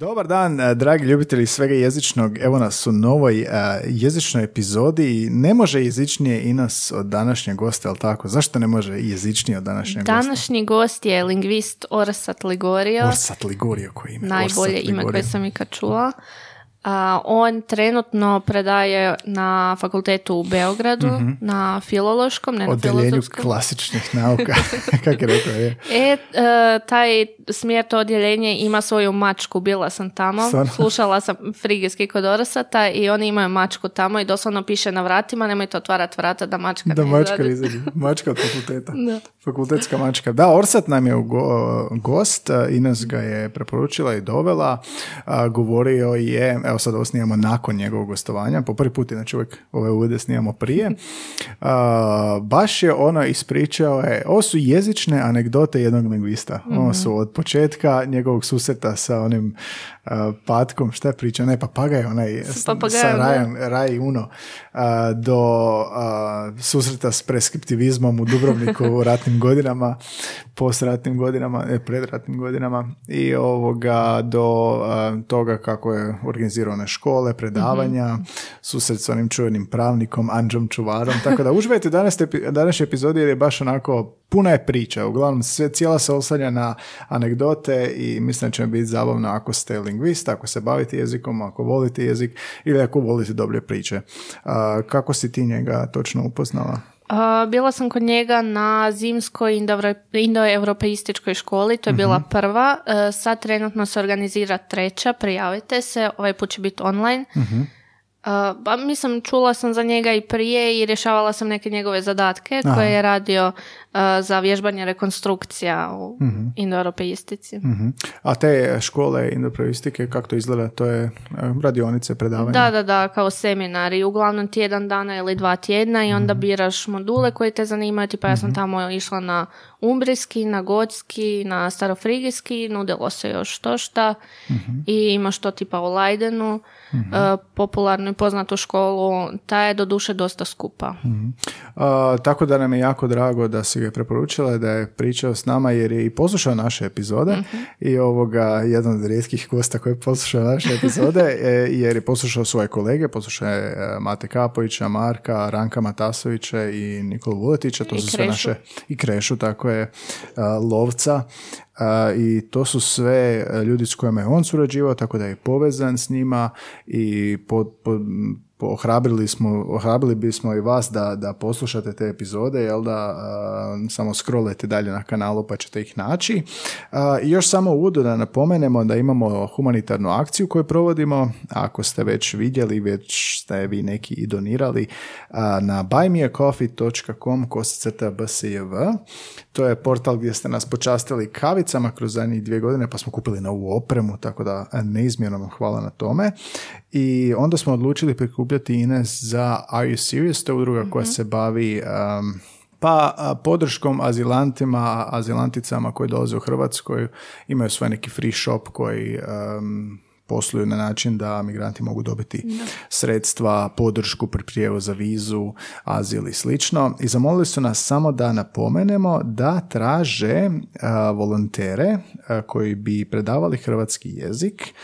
Dobar dan, eh, dragi ljubitelji svega jezičnog. Evo nas u novoj uh, jezičnoj epizodi. Ne može jezičnije i nas od današnjeg gosta, ali tako? Zašto ne može jezičnije od današnjeg gosta? Današnji gost je lingvist Orsat Ligorio. Orsat Ligorio, koji ime? Najbolje ime koje sam ikad čula. A, on trenutno predaje na fakultetu u Beogradu, mm na filološkom, ne Odeljenju klasičnih nauka, kako je rekao je. E, e, taj smjer, to odjeljenje ima svoju mačku, bila sam tamo, slušala sam frigijski kod Orasata i oni imaju mačku tamo i doslovno piše na vratima, nemojte otvarati vrata da mačka da ne mačka izađe. Mačka od fakulteta. da. Fakultetska mačka. Da, Orsat nam je gost, Ines ga je preporučila i dovela, govorio je, evo sad ovo snijamo nakon njegovog gostovanja, po prvi put inače uvijek ove uvode snijamo prije, baš je ono ispričao, je, ovo su jezične anegdote jednog lingvista, mm ovo su od početka njegovog susreta sa onim patkom, šta je priča, ne, papagaj, onaj sa Rajem, Raj Uno, do susreta s preskriptivizmom u Dubrovniku u ratnim godinama, postratnim godinama, ne, predratnim godinama i ovoga do toga kako je organizirao one škole, predavanja, mm-hmm. susret s onim čuvenim pravnikom, Anđom Čuvarom, tako da uživajte danas današnje epizodi jer je baš onako puna je priča, uglavnom sve, cijela se oslanja na anegdote i mislim da će biti zabavno ako ste lingvist, ako se bavite jezikom, ako volite jezik ili ako volite dobre priče. kako si ti njega točno upoznala? Bila sam kod njega na zimskoj indoeuropeističkoj školi, to je bila mhm. prva. Uh, sad trenutno se organizira treća, prijavite se, ovaj put će biti online. Uh pa mislim, čula sam za njega i prije i rješavala sam neke njegove zadatke koje je radio za vježbanje rekonstrukcija u uh-huh. indoeuropeistici. Mhm. A te škole indoeuropeistike, kako to izgleda? To je radionice, predavanja? Da, da, da, kao seminari. Uglavnom tjedan dana ili dva tjedna i onda biraš module koji te zanimaju. Pa ja sam tamo išla na umbrijski, na gotski, na starofrigijski, nudilo se još to šta i imaš to tipa u Leidenu, popularnu i poznatu školu, ta je do duše dosta skupa. tako da nam je jako drago da si ga preporučila, da je pričao s nama jer je i poslušao naše epizode mhm. i ovoga jedan od rijetkih gosta koji je poslušao naše epizode e, jer je poslušao svoje kolege, poslušao je e, Mate Kapovića, Marka, Ranka Matasovića i Nikolu Vuletića, to su sve naše i Krešu, tako je lovca i to su sve ljudi s kojima je on surađivao, tako da je povezan s njima i pod, pod ohrabrili smo, ohrabrili bismo i vas da, da poslušate te epizode, jel da samo scrollajte dalje na kanalu pa ćete ih naći. I još samo uvodu da napomenemo da imamo humanitarnu akciju koju provodimo, ako ste već vidjeli, već ste vi neki i donirali, na buymeacoffee.com kosacrta bsjv. To je portal gdje ste nas počastili kavicama kroz zadnjih dvije godine, pa smo kupili novu opremu, tako da neizmjerno hvala na tome. I onda smo odlučili prikupljati Ines za Are You Serious? To je udruga koja mhm. se bavi um, pa podrškom azilantima, azilanticama koji dolaze u Hrvatskoj, imaju svoj neki free shop koji um, posluju na način da migranti mogu dobiti sredstva, podršku pri prijevu za vizu, azil i slično. I zamolili su nas samo da napomenemo da traže volontere koji bi predavali hrvatski jezik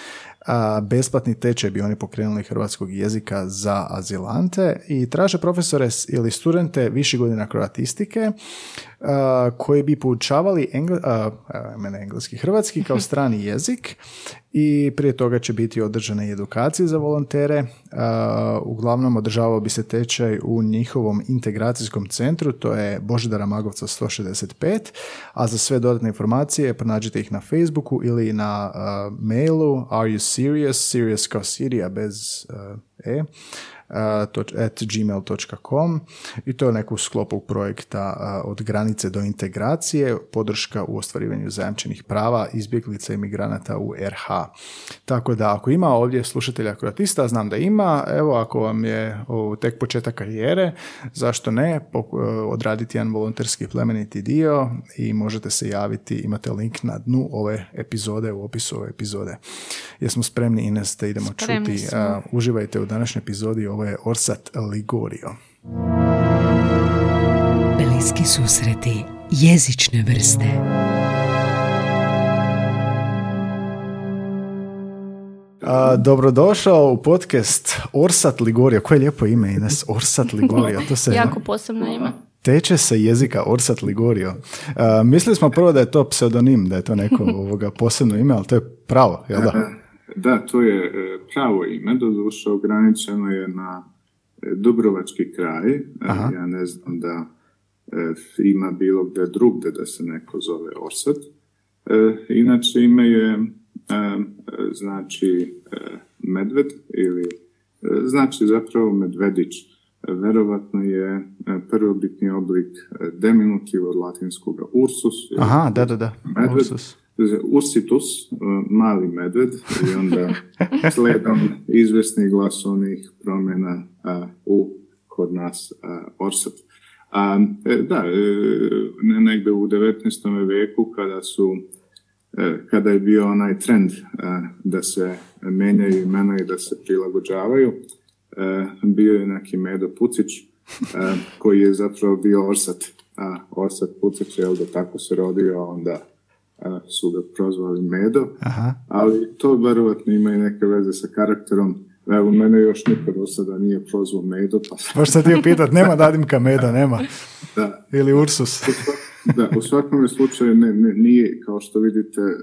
a, besplatni tečaj bi oni pokrenuli hrvatskog jezika za azilante i traže profesore ili studente viših godina kroatistike koji bi poučavali engl, mene engleski hrvatski kao strani jezik i prije toga će biti održane i edukacije za volontere. Uglavnom održavao bi se tečaj u njihovom integracijskom centru, to je Božidara Magovca 165, a za sve dodatne informacije pronađite ih na Facebooku ili na mailu Are you serious? Serious kao Sirija bez e at gmail.com i to je neku sklopu projekta od granice do integracije, podrška u ostvarivanju zajamčenih prava izbjeglica i migranata u RH. Tako da ako ima ovdje slušatelja kroatista, znam da ima, evo ako vam je tek početak karijere, zašto ne, e, odraditi jedan volonterski plemeniti dio i možete se javiti, imate link na dnu ove epizode, u opisu ove epizode. Jesmo spremni Ines da idemo čuti, uživajte u današnjoj epizodi ovo je Orsat Ligorio. Bliski susreti jezične vrste. dobrodošao u podcast Orsat Ligorio. Koje je lijepo ime, Ines? Orsat Ligorio. To se... jako posebno ime. Teče se jezika Orsat Ligorio. mislili smo prvo da je to pseudonim, da je to neko ovoga posebno ime, ali to je pravo, jel da? Da, to je e, pravo ime, doduše ograničeno je na e, Dubrovački kraj. E, ja ne znam da ima bilo gdje drugdje da se neko zove Orsat. Inače ime je znači medved ili znači zapravo medvedić. Verovatno je prvobitni oblik deminutiv od latinskog ursus. Aha, da, da, da. Medved. Ursus Ursitus, e, mali medved, i onda slijedom izvesni glas onih promjena u kod nas orsat. A, e, da, e, negdje u 19. veku kada su kada je bio onaj trend da se menjaju imena i da se prilagođavaju, bio je neki Medo Pucić koji je zapravo bio Orsat. A Orsat Pucić je, da tako se rodio, onda su ga prozvali Medo, Aha. ali to verovatno ima i neke veze sa karakterom. Evo, mene još niko do sada nije prozvao Medo. Pa... Možeš sad ti pitat, nema dadimka Meda, nema. Da. Ili Ursus. da, u svakom slučaju ne, ne, nije, kao što vidite, e,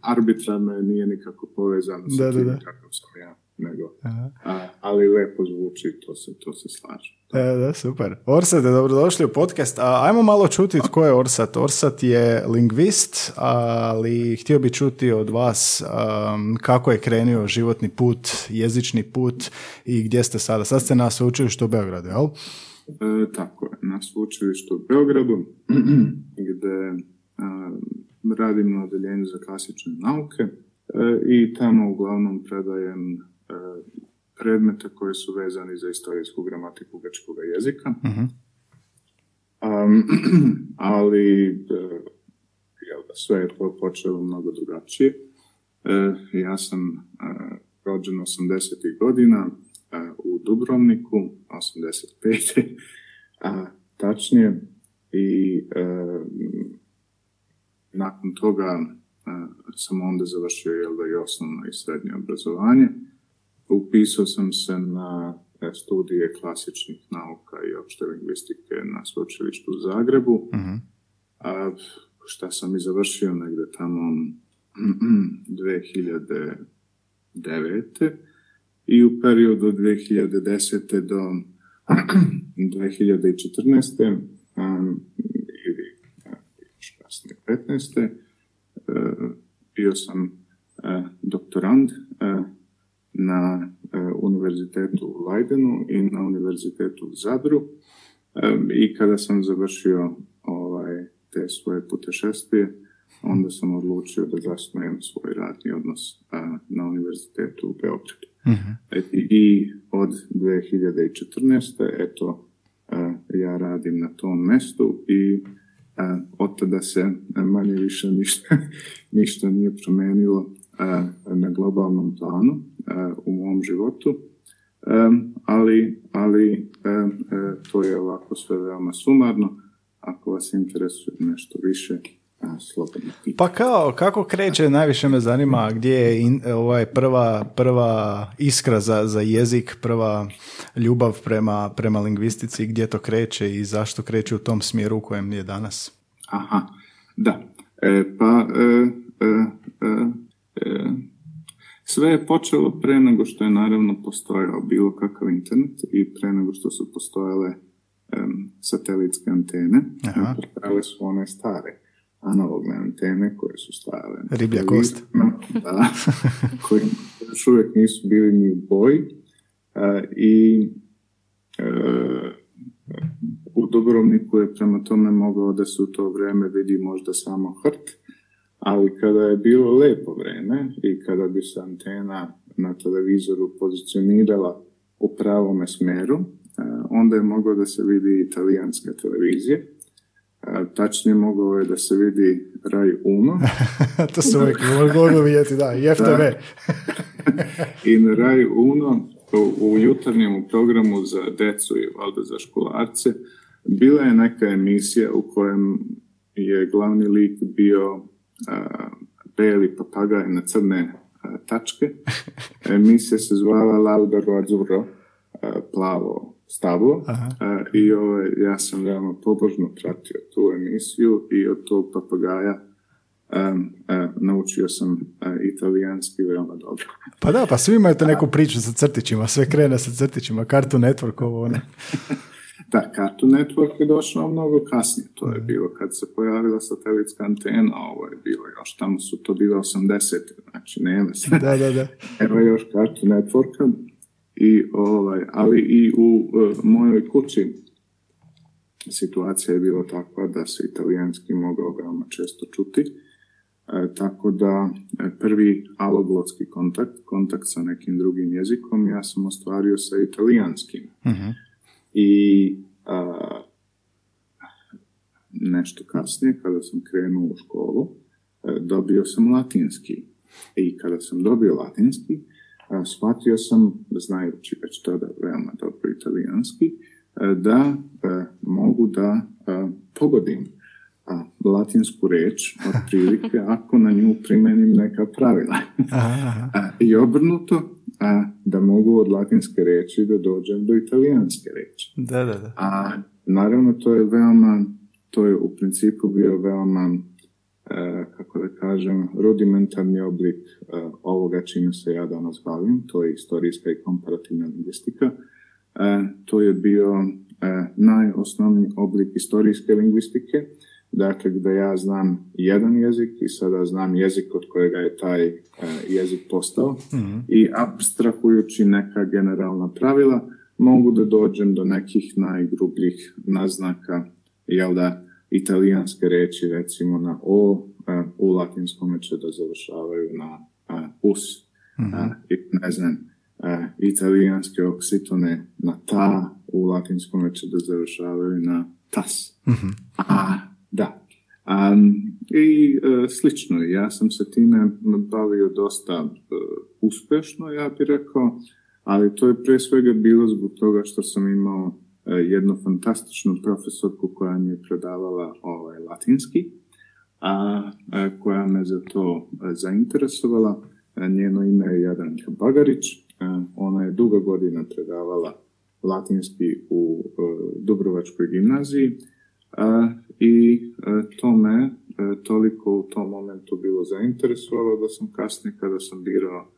arbitrarno nije nikako povezano sa da, tim da, sam ja nego, a, ali lepo zvuči, to se, to se slaže. E, da, super. Orsat, dobrodošli u podcast. A, ajmo malo čuti tko je Orsat. Orsat je lingvist, ali htio bi čuti od vas um, kako je krenio životni put, jezični put i gdje ste sada. Sad ste na sveučilištu u Beogradu, jel? E, tako je, na sveučilištu u Beogradu, gdje radim na odeljenju za klasične nauke e, i tamo uglavnom predajem E, predmeta koji su vezani za istorijsku gramatiku grčkog jezika. Um, ali e, jel sve je to počelo mnogo drugačije. E, ja sam rođen 80. godina u Dubrovniku, 85. A, tačnije, i nakon toga sam onda završio jel da, i osnovno i srednje obrazovanje Upisao sam se na e, studije klasičnih nauka i opšte lingvistike na sveučilištu u Zagrebu. uh A šta sam i završio negdje tamo 2009. I u periodu od 2010. do 2014. Um, ili kasnije 15. Uh, bio sam uh, doktorand uh, na e, univerzitetu u Leidenu i na univerzitetu u Zadru. E, I kada sam završio ovaj, te svoje putešestvije, onda sam odlučio da zasnujem svoj radni odnos e, na univerzitetu u Beogradu. uh I od 2014. eto, ja radim na tom mestu i od tada se manje više ništa, ništa nije promenilo na globalnom planu u mom životu, ali, ali to je ovako sve veoma sumarno. Ako vas interesuje nešto više, slobodno Pa kao, kako kreće, najviše me zanima gdje je in, ovaj prva, prva iskra za, za jezik, prva ljubav prema, prema lingvistici, gdje to kreće i zašto kreće u tom smjeru u kojem je danas? Aha, da. E, pa, e, e, e sve je počelo pre nego što je naravno postojao bilo kakav internet i pre nego što su postojale um, satelitske antene. Postojale su one stare analogne antene koje su stajale. Riblja kost. Da, koji još uvijek nisu bili ni u boji. Uh, I uh, u Dubrovniku je prema tome mogao da se u to vrijeme vidi možda samo hrt ali kada je bilo lepo vreme i kada bi se antena na televizoru pozicionirala u pravome smjeru, e, onda je moglo da se vidi italijanska televizija. E, tačnije moglo je da se vidi Raj Uno. to se uvijek mogu vidjeti, da, i FTV. I na Raj Uno u, u jutarnjem programu za decu i valjda za školarce bila je neka emisija u kojem je glavni lik bio beli papagaj na crne tačke emisija se zvala Laudaro Azzurro, plavo stablo. I ovaj, ja sam veoma pobožno pratio tu emisiju i od tog papagaja um, naučio sam italijanski veoma dobro. Pa da, pa svi imate neku priču sa crtićima, sve krene sa crtićima, Cartoon Network ovo ne. da, Cartoon Network je došao mnogo kasnije, to je bilo kad se pojavila satelitska antena, ovo je bilo još, tamo su to bilo 80. znači nema se. Da, da, da. Evo još Cartoon Networka, i, ovaj, ali i u uh, mojoj kući situacija je bila takva da se italijanski mogao veoma često čuti E, tako da e, prvi aloglotski kontakt, kontakt sa nekim drugim jezikom, ja sam ostvario sa italijanskim. Mhm. I nešto kasnije, kada sam krenuo u školu, e, dobio sam latinski. I kada sam dobio latinski, shvatio sam, znajući već tada veoma dobro italijanski, da mogu da pogodim a, latinsku reč, otprilike, ako na nju primenim neka pravila. I obrnuto, a, da mogu od latinske reči da dođem do italijanske reči. Da, da, da. A naravno to je veoma, to je u principu bio veoma, e, kako da kažem, rudimentarni oblik e, ovoga čime se ja danas bavim, to je istorijska i komparativna lingvistika. E, to je bio najosnovniji oblik istorijske lingvistike, dakle gdje ja znam jedan jezik i sada znam jezik od kojega je taj e, jezik postao mhm. i abstrahujući neka generalna pravila mogu da dođem do nekih najgrubljih naznaka, jel da, italijanske reči recimo na o, e, u latinskom će da završavaju na e, us, mm i ne znam, italijanske oksitone na ta, u latinskom će da završavaju na tas. mm A da. Um, I uh, slično, ja sam se time bavio dosta uh, uspešno, ja bih rekao, ali to je pre svega bilo zbog toga što sam imao uh, jednu fantastičnu profesorku koja mi je predavala ovaj, latinski, a koja me za to zainteresovala. Njeno ime je Jadranka Bagarić, ona je dugo godina predavala latinski u Dubrovačkoj gimnaziji, i e, to me e, toliko u tom momentu bilo zainteresovalo da sam kasnije kada sam birao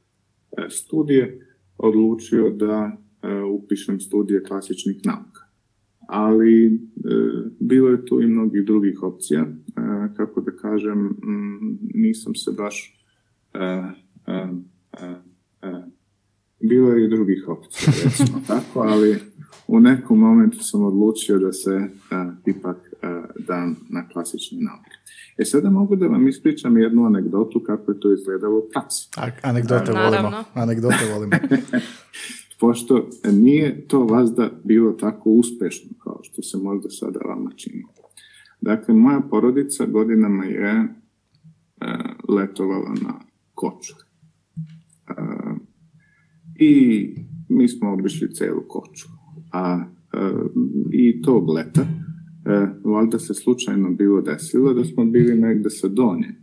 e, studije odlučio da upišem studije klasičnih nauka. Ali bilo je tu i mnogih drugih opcija, kako da kažem, nisam se baš bilo je i drugih opcija, recimo tako, ali u nekom momentu sam odlučio da se ipak dan na klasični nauke. E sada mogu da vam ispričam jednu anegdotu kako je to izgledalo u praksi. Anegdote volimo. Anegdote volimo. Pošto nije to vazda bilo tako uspešno kao što se možda sada vama čini. Dakle, moja porodica godinama je e, letovala na koču. I mi smo obišli celu koču. A e, i tog leta e, valjda se slučajno bilo desilo da smo bili negde sa donje e,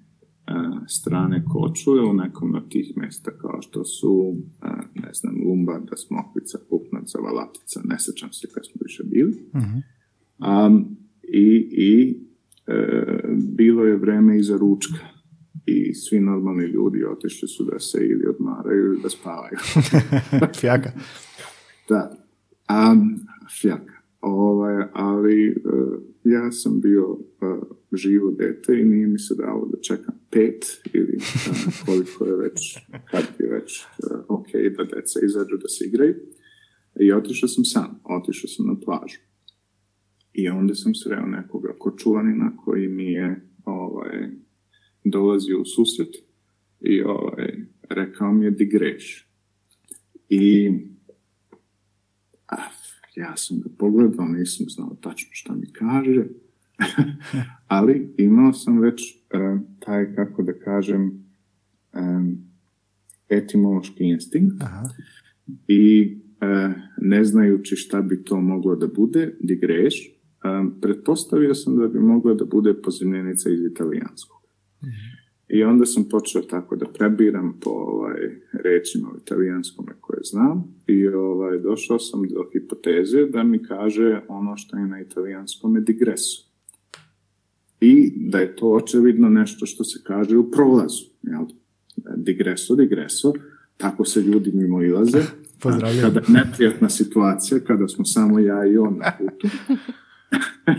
strane Kočuje u nekom od tih mjesta kao što su, e, ne znam, Lumbarda, Smokvica, Pupnaca, Valatica, ne sećam se kad smo više bili. uh I, i e, bilo je vreme iza ručka i svi normalni ljudi otišli su da se ili odmaraju ili da spavaju. Fjaka. Da. Um, fjaka. Ovaj, ali e, ja sam bio uh, živo dete i nije mi se dalo da čekam pet ili uh, koliko je već, kad je već ok da deca izađu da se igraju. I otišao sam sam, otišao sam na plažu. I onda sam sreo nekoga kočuvanina koji mi je ovaj, dolazio u susret i ovaj, rekao mi je di greš. I ja sam ga pogledao, nisam znao tačno šta mi kaže, ali imao sam već uh, taj, kako da kažem, um, etimološki instinkt Aha. i uh, ne znajući šta bi to moglo da bude, di greš, um, pretpostavio sam da bi mogla da bude pozivljenica iz italijanskog. I onda sam počeo tako da prebiram po ovaj, rečima u italijanskome koje znam i ovaj, došao sam do hipoteze da mi kaže ono što je na italijanskome digresu. I da je to očevidno nešto što se kaže u prolazu. Jel? Digreso, digreso, tako se ljudi mimo ilaze. Pozdravljam. Kada je neprijatna situacija, kada smo samo ja i on na putu.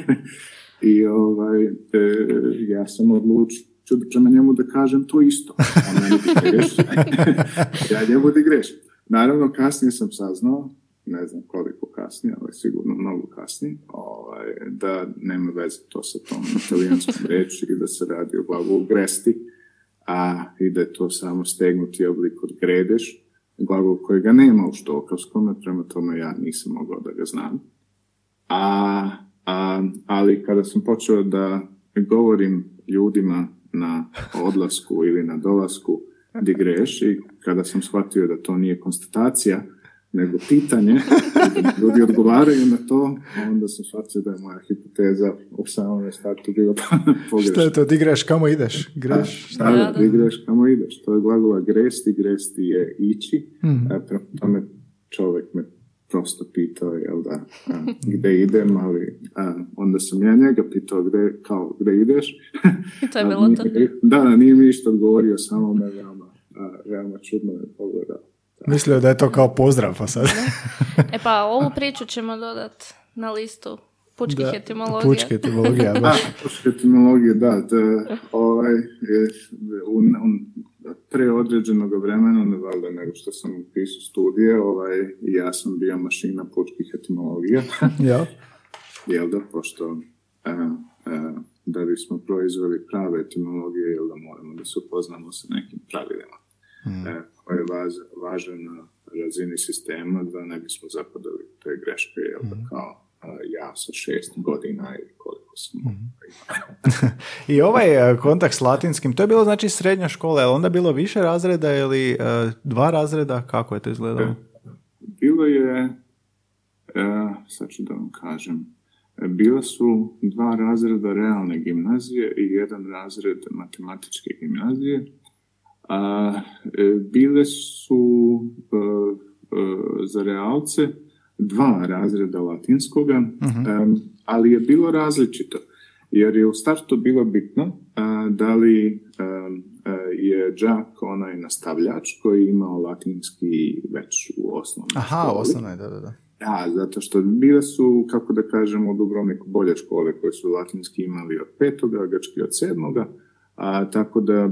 I ovaj, e, ja sam odlučio da prema njemu da kažem to isto. On meni greš. ja njemu da grešim. Naravno, kasnije sam saznao, ne znam koliko kasnije, ali sigurno mnogo kasnije, ovaj, da nema veze to sa tom italijanskom reči i da se radi o glagolu gresti, a i da je to samo stegnuti oblik od gredeš, glagol kojega nema u štokavskom, prema tome ja nisam mogao da ga znam. A, a, ali kada sam počeo da govorim ljudima na odlasku ili na dolasku di greš i kada sam shvatio da to nije konstatacija, nego pitanje, da ljudi odgovaraju na to, onda sam shvatio da je moja hipoteza u samom startu bila pogrešna. Što je to, di greš, kamo ideš? Greš, Da, da, di greš, kamo ideš. To je glagola gresti, gresti je ići. Mhm. E, prema tome čovjek me prosto pitao, jel da, a, gde idem, ali a, onda sam ja njega pitao gde, kao, gde ideš. To je bilo to. Da, da, nije mi ništa odgovorio, samo me veoma, a, veoma čudno me pogledao. Mislio da je to kao pozdrav, pa sad. E pa ovu priču ćemo dodat na listu pučkih Da, etimologija. Pučke etimologija, Da, baš. pučke etimologije, da. da ovaj, je, u, u, pre određenog vremena, ne valjda nego što sam pisao studije, ovaj, ja sam bio mašina pučkih etimologija, Ja. jel da, pošto e, e, da bismo proizveli prave etimologije, jel da moramo da se upoznamo sa nekim pravilima e, koje važe, važe na razini sistema da ne bismo zapadali te greške, jel da, kao a, ja sa šest godina ili koliko sam imao. I ovaj e, kontakt s latinskim, to je bilo znači srednja škola, je onda bilo više razreda ili e, dva razreda, kako je to izgledalo? Bilo je, e, sad ću da vam kažem, e, bila su dva razreda realne gimnazije i jedan razred matematičke gimnazije. A, e, bile su e, e, za realce dva razreda latinskoga, em, ali je bilo različito. Jer je u startu bilo bitno a, da li e, je đak onaj nastavljač koji je imao latinski već u osnovnoj Aha, školi. osnovno je, da, da, da. Da, zato što bile su, kako da kažemo, u Dubrovniku bolje škole koje su latinski imali od petoga, grčki od sedmoga, a, tako da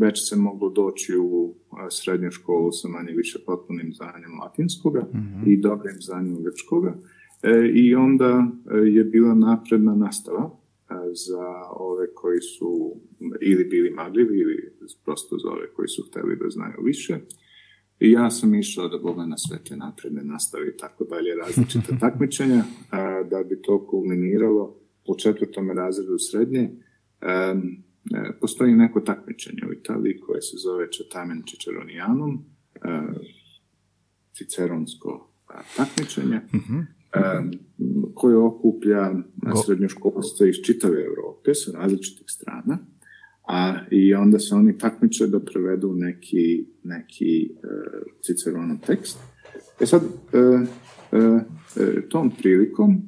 već se moglo doći u a, srednju školu sa manje više potpunim znanjem latinskoga i dobrim znanjem grčkoga. E, I onda e, je bila napredna nastava e, za ove koji su ili bili maglivi ili prosto za ove koji su hteli da znaju više. I ja sam išao da Boga na sve te napredne nastave i tako dalje, različite takmičenja, da bi to kulminiralo u četvrtom razredu srednje. E, postoji neko takmičenje u Italiji koje se zove Četamen Ciceronijanum, e, ciceronsko a, takmičenje, em, koje okuplja srednjoškolce iz čitave Europe sa različitih strana a i onda se oni takmiče da prevedu neki, neki e, Ciceronov tekst. E sad, e, e, e, tom prilikom,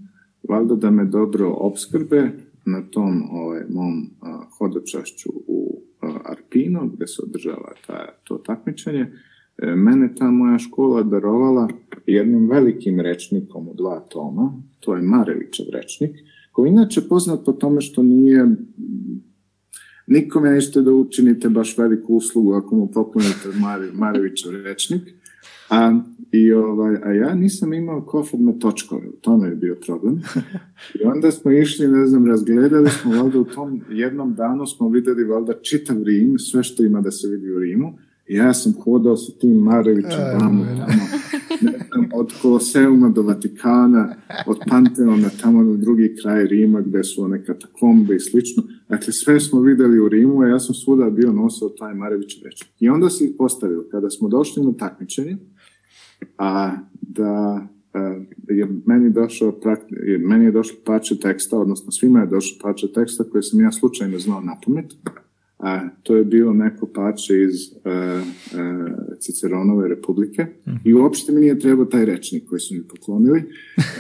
valjda da me dobro obskrbe na tom ovaj, mom a, hodočašću u a, Arpino, gde se održava ta, to takmičenje, e, mene ta moja škola darovala jednim velikim rečnikom u dva toma, to je Marevićev rečnik, koji inače poznat po tome što nije nikome nećete da učinite baš veliku uslugu ako mu poklonite Mare, Marevićev rečnik. A, i ovaj, a ja nisam imao kofer na točkove, u tome je bio problem. I onda smo išli, ne znam, razgledali smo, valjda u tom jednom danu smo videli valjda čitav Rim, sve što ima da se vidi u Rimu. I ja sam hodao sa tim Marevićem Aj, vamo, mene. tamo, ne znam, od Koloseuma do Vatikana, od Panteona tamo na drugi kraj Rima gde su one katakombe i slično. Dakle, sve smo videli u Rimu, a ja sam svuda bio nosao taj Marević reč. I onda se postavio, kada smo došli na takmičenje, a da e, je meni došao je, meni je došlo pače teksta, odnosno svima je došlo pače teksta koje sam ja slučajno znao na pamet, a to je bilo neko pače iz uh, Ciceronove republike i uopšte mi nije trebao taj rečnik koji su mi poklonili.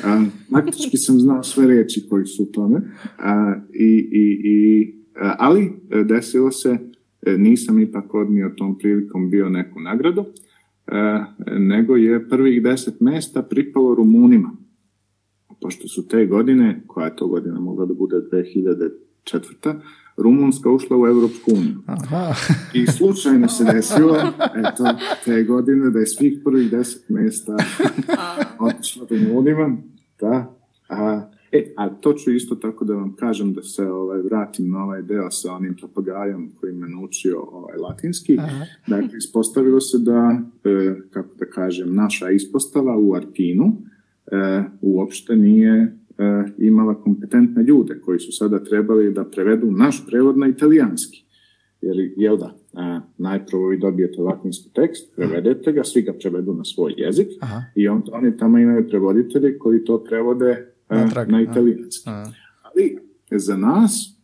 A, praktički sam znao sve reči koji su u tome. A, i, i, i, ali desilo se, nisam ipak odnio tom prilikom bio neku nagradu, nego je prvih deset mesta pripalo Rumunima. Pošto su te godine, koja je to godina mogla da bude 2004. Rumunska ušla u Europsku uniju. I slučajno se desilo, eto, te godine da je svih prvih deset mjesta otišlo Rumunima. Da. A, e, a to ću isto tako da vam kažem da se ovaj, vratim na ovaj deo sa onim papagajom koji me naučio ovaj, latinski. Aha. Dakle, ispostavilo se da, e, kako da kažem, naša ispostava u Arpinu e, uopšte nije E, imala kompetentne ljude koji su sada trebali da prevedu naš prevod na italijanski. Jer, jel da, a, najprvo vi dobijete latinski tekst, prevedete ga, svi ga prevedu na svoj jezik Aha. i on, oni tamo imaju prevoditelji koji to prevode a, na italijanski. Ali za nas,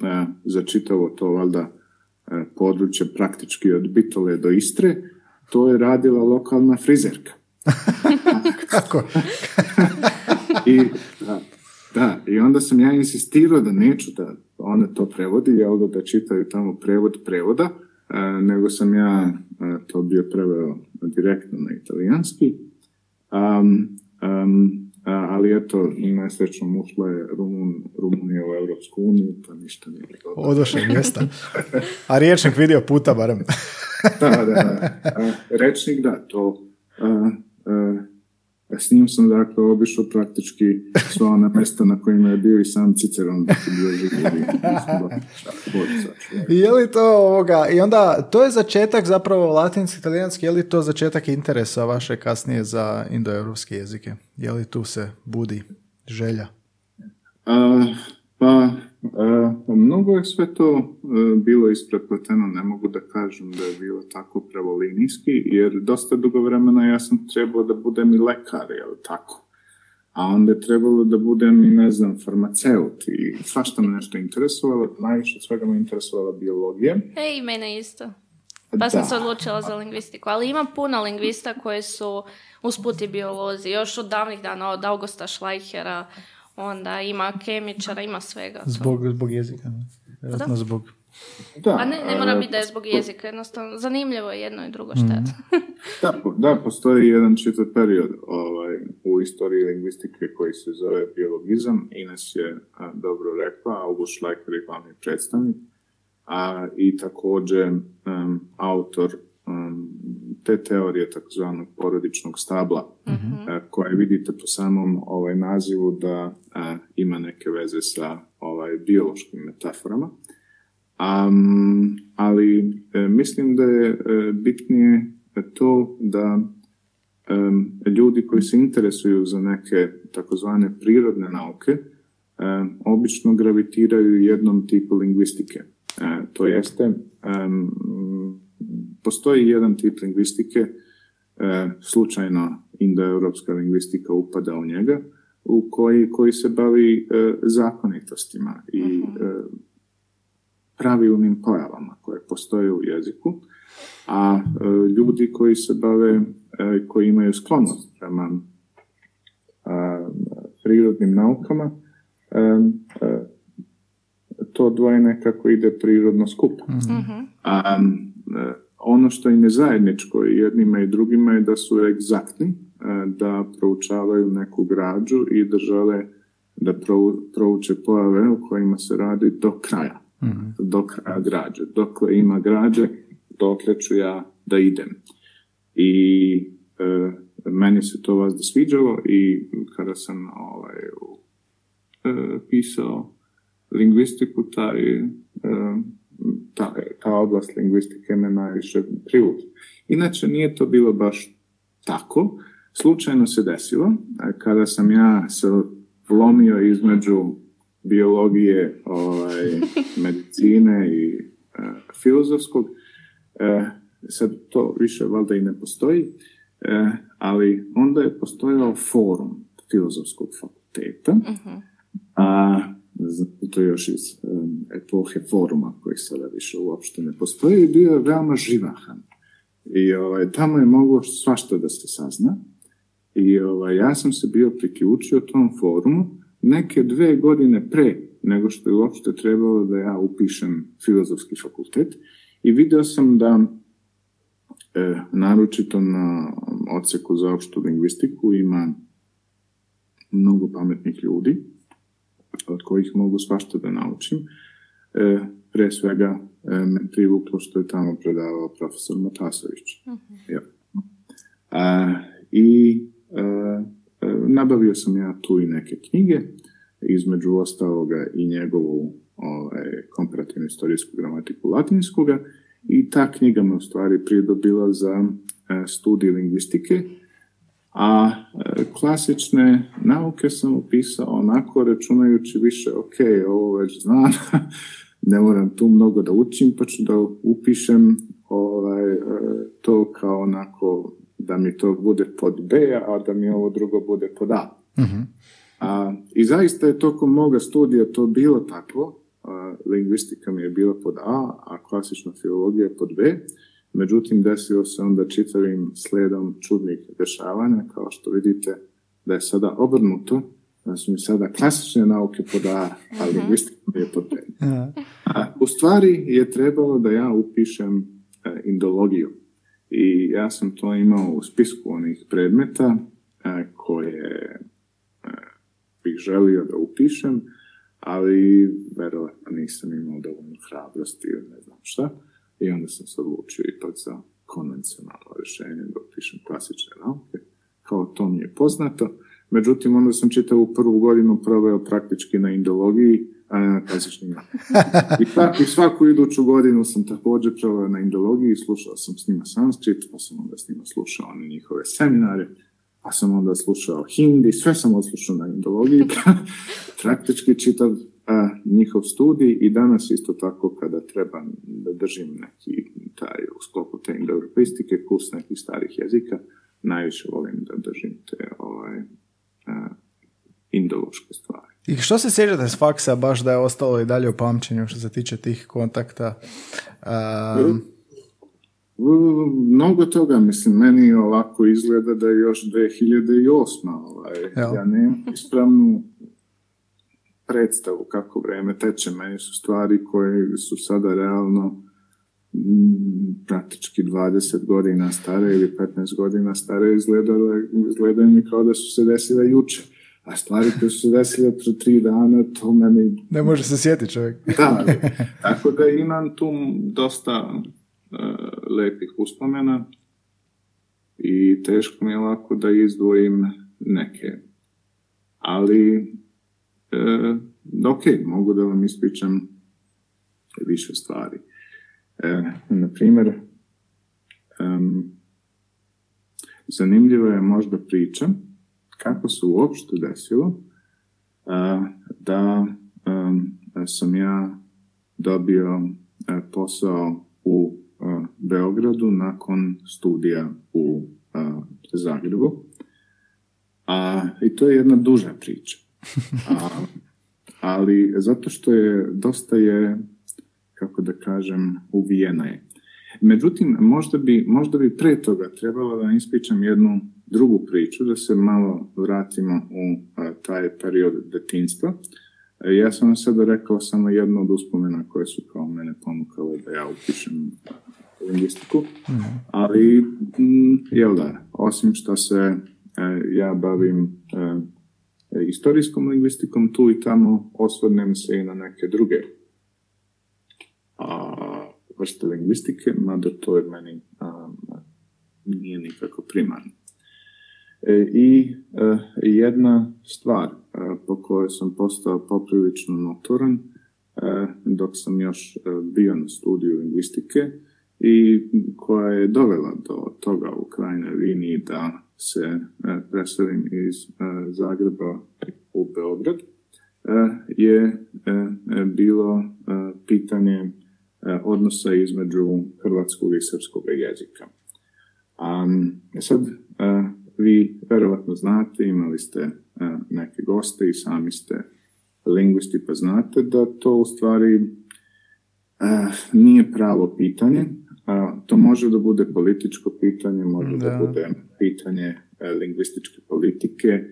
a, za čitavo to valjda područje praktički od Bitole do Istre, to je radila lokalna frizerka. Kako? I, da, da, i onda sam ja insistirao da neću da one to prevodi, jel da, da čitaju tamo prevod prevoda, e, nego sam ja e, to bio preveo direktno na italijanski. Um, um, ali eto, nesrećno ušla je Rumun, Rumunija u Europsku uniju, pa ništa nije bilo. Odošao mjesta. A riječnik vidio puta barem. da, da, da. Rečnik da, to s njim sam dakle obišao praktički sva ona mesta na kojima je bio i sam Ciceron bio živi. I je li to ovoga, i onda to je začetak zapravo latinski, italijanski, je li to začetak interesa vaše kasnije za indoeuropske jezike? Je li tu se budi želja? Uh, pa E, mnogo je sve to e, bilo isprepleteno, ne mogu da kažem da je bilo tako pravolinijski, jer dosta dugo vremena ja sam trebao da budem i lekar, jel tako? A onda je trebalo da budem i, ne znam, farmaceut i svašta me nešto interesovalo, najviše svega me interesovala biologija. Ej, mene isto. Pa sam se odlučila za lingvistiku, ali ima puno lingvista koji su usputi biolozi, još od davnih dana, od Augusta Schleichera, onda ima kemičara, ima svega. Zbog, zbog jezika, vjerojatno zbog... Da, A ne, ne mora biti da je zbog jezika, jednostavno zanimljivo je jedno i drugo šta mm. da, da, postoji jedan čitav period ovaj, u istoriji lingvistike koji se zove biologizam. Ines je a, dobro rekla, August Schleicher je glavni predstavnik, a i također um, autor um, te teorije takozvanog porodičnog stabla, mm koje vidite po samom ovaj, nazivu da ima neke veze sa ovaj, biološkim metaforama. Um, ali e, mislim da je e, bitnije to da ljudi koji se interesuju za neke takozvane prirodne nauke obično gravitiraju jednom tipu lingvistike. to jeste postoji jedan tip lingvistike, e, slučajno indoeuropska lingvistika upada u njega, u koji, koji se bavi e, zakonitostima i mhm. e, pravilnim pojavama koje postoje u jeziku, a e, ljudi koji se bave, e, koji imaju sklonost prema prirodnim naukama, to dvoje nekako ide prirodno skupo. mm A, ono što im je zajedničko i jednima i drugima je da su egzaktni, e, da proučavaju neku građu i da žele da prouče pojave u kojima se radi do kraja. mm Do kraja građe. Dokle ima građe, dokle ću ja da idem. I e, meni se to vas da sviđalo i kada sam ovaj, e, pisao lingvistiku, taj e, ta, ta oblast lingvistike me najviše privukla. Inače, nije to bilo baš tako. Slučajno se desilo, kada sam ja se vlomio između biologije, ovaj, medicine i e, filozofskog, e, sad to više valjda i ne postoji, e, ali onda je postojao forum filozofskog fakulteta, uh-huh. a to je još iz epohe foruma koji sada više uopšte ne postoji, bio je veoma živahan. I ovaj, tamo je moglo svašta da se sazna. I ovaj, ja sam se bio priključio tom forumu neke dve godine pre nego što je uopšte trebalo da ja upišem filozofski fakultet i video sam da e, naročito na odseku za opštu lingvistiku ima mnogo pametnih ljudi od kojih mogu svašta da naučim. E, pre svega e, me privuklo što je tamo predavao profesor Matasović. Uh-huh. Ja. A, I a, e, e, nabavio sam ja tu i neke knjige, između ostaloga i njegovu ovaj, komparativnu istorijsku gramatiku latinskoga i ta knjiga me u stvari pridobila za e, studij lingvistike, a e, klasične nauke sam upisao onako računajući više, ok, ovo već znam, ne moram tu mnogo da učim, pa ću da upišem ovaj, e, to kao onako da mi to bude pod B, a da mi ovo drugo bude pod A. Uh-huh. a I zaista je tokom moga studija to bilo takvo, a, lingvistika mi je bila pod A, a klasična filologija pod B, međutim desilo se onda čitavim sledom čudnih dešavanja, kao što vidite da je sada obrnuto, da su mi sada klasične nauke pod A, lingvistika je pod B. A, u stvari je trebalo da ja upišem e, indologiju. I ja sam to imao u spisku onih predmeta e, koje e, bih želio da upišem, ali verovatno nisam imao dovoljno hrabrosti ili ne znam šta. I onda sam se odlučio ipak za konvencionalno rješenje da upišem klasične nauke. Kao to mi je poznato. Međutim, onda sam čitavu prvu godinu proveo praktički na indologiji, a ne na klasičnim I, tako, I svaku iduću godinu sam također proveo na indologiji, slušao sam s njima sanskrit, pa sam onda s njima slušao one njihove seminare, pa sam onda slušao hindi, sve sam odslušao na indologiji, praktički čitav a, njihov studij i danas isto tako kada treba da držim neki taj u sklopu te indoeuropistike kurs nekih starih jezika, najviše volim da držim te ovaj, a, indološke stvari. I što se sjećate s faksa baš da je ostalo i dalje u pamćenju što se tiče tih kontakta? Um... Mnogo toga, mislim, meni ovako izgleda da je još 2008. Ovaj, ja nemam ispravnu predstavu kako vreme teče. Meni su stvari koje su sada realno m, praktički 20 godina stare ili 15 godina stare izgledale, izgledaju mi kao da su se desile juče. A stvari koje su se desile pre tri dana, to meni... Ne može se sjetiti čovjek. da, tako da imam tu dosta uh, lepih uspomena i teško mi je lako da izdvojim neke. Ali E, ok, mogu da vam ispričam više stvari. E, na primjer, um, zanimljivo je možda priča kako se uopšte desilo uh, da um, sam ja dobio uh, posao u uh, Beogradu nakon studija u Zagrebu. A, I to je jedna duža priča. A, ali zato što je, dosta je, kako da kažem, uvijena je. Međutim, možda bi, možda bi pre toga trebalo da ispričam jednu drugu priču, da se malo vratimo u a, taj period detinstva. E, ja sam vam sada rekao samo jednu od uspomena koje su kao mene ponukale da ja upišem lingvistiku, mm. ali, m, jel da, osim što se e, ja bavim E, istorijskom lingvistikom, tu i tamo osvrnem se i na neke druge a, vrste lingvistike, mada to je meni a, nije nikako primarno. E, I e, jedna stvar a, po kojoj sam postao poprilično notoran, a, dok sam još bio na studiju lingvistike i koja je dovela do toga u krajnoj liniji da se e, preselim iz e, Zagreba u Beograd, e, je bilo pitanje odnosa između hrvatskog i srpskog jezika. Sad, vi verovatno znate, imali ste neke goste i sami ste lingvisti pa znate da to u stvari nije pravo pitanje. To može da bude političko pitanje, može da, da bude pitanje lingvističke politike,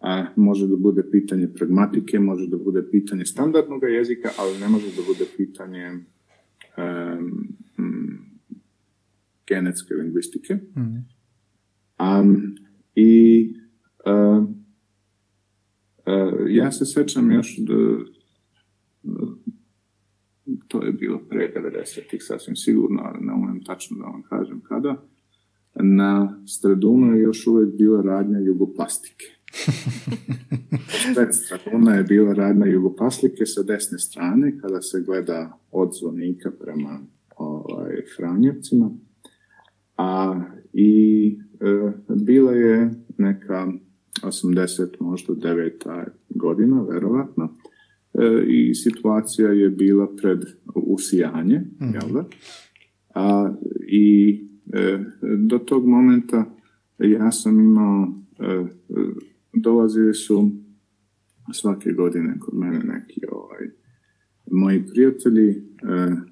a može da bude pitanje pragmatike, može da bude pitanje standardnog jezika, ali ne može da bude pitanje genetske lingvistike. Mm. I ja se sećam još da to je bilo pre 90-ih sasvim sigurno, ali ne umem tačno da vam kažem kada, na Stradunu je još uvijek bila radnja jugoplastike. Pred Straduna je bila radnja jugoplastike sa desne strane, kada se gleda od zvonika prema ovaj, Franjevcima. A i e, bila je neka 80, možda 9. godina, verovatno, i situacija je bila pred usijanje, mm jel da? A, I e, do tog momenta ja sam imao, e, dolazili su svake godine kod mene neki ovaj, moji prijatelji, e,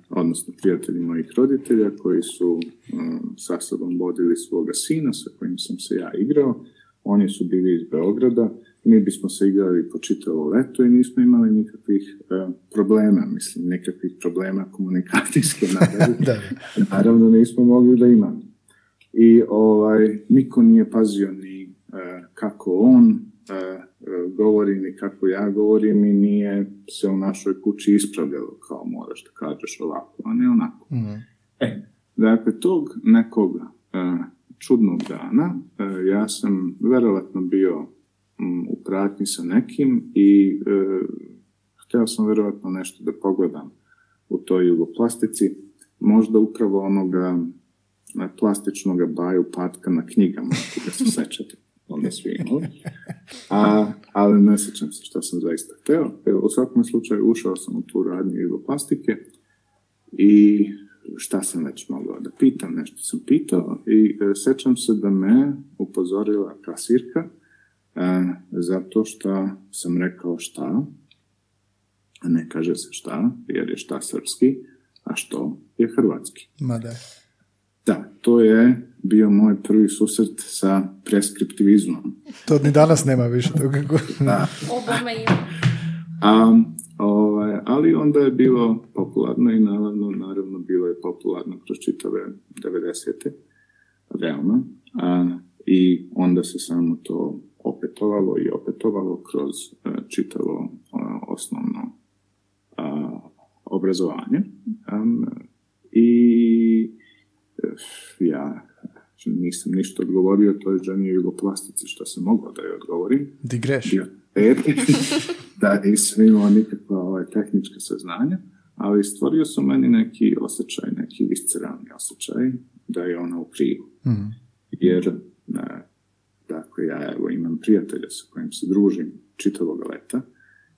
odnosno prijatelji mojih roditelja koji su e, sa sobom vodili svoga sina sa kojim sam se ja igrao. Oni su bili iz Beograda, mi bismo se igrali po čitavo leto i nismo imali nikakvih e, problema, mislim, nekakvih problema komunikacijske Naravno nismo mogli da imamo. I ovaj, niko nije pazio ni kako on govori ni kako ja govorim i nije se u našoj kući ispravljalo kao moraš da kažeš ovako, a ne onako. mm E, dakle, tog nekog uh, čudnog dana uh, ja sam verovatno bio u pratnji sa nekim i uh, htio sam verovatno nešto da pogledam u toj jugoplastici, možda upravo onoga plastičnog baju patka na knjigama, ako se sećate onda svi imali. A, ali ne sjećam se što sam zaista hteo. U svakom slučaju ušao sam u tu radnju plastike i šta sam već mogao da pitam, nešto sam pitao i e, sećam se da me upozorila kasirka e, zato što sam rekao šta, a ne kaže se šta, jer je šta srpski, a što je hrvatski. Ma da. Da, to je bio moj prvi susret sa preskriptivizmom. To ni danas nema više toga. da. A, ovaj, ali onda je bilo popularno i naravno, naravno bilo je popularno kroz čitave 90. realno. A, I onda se samo to opetovalo i opetovalo kroz e, čitavo a, osnovno obrazovanje. I ja nisam ništa odgovorio toj ženi jugoplastici što sam mogao da joj odgovorim. Di greš? da nisam imao nikakva ovaj, tehnička saznanja, ali stvorio su meni neki osjećaj, neki visceralni osjećaj da je ona u krivu. Mm. Jer, ne, dakle, ja evo, imam prijatelja sa kojim se družim čitavog leta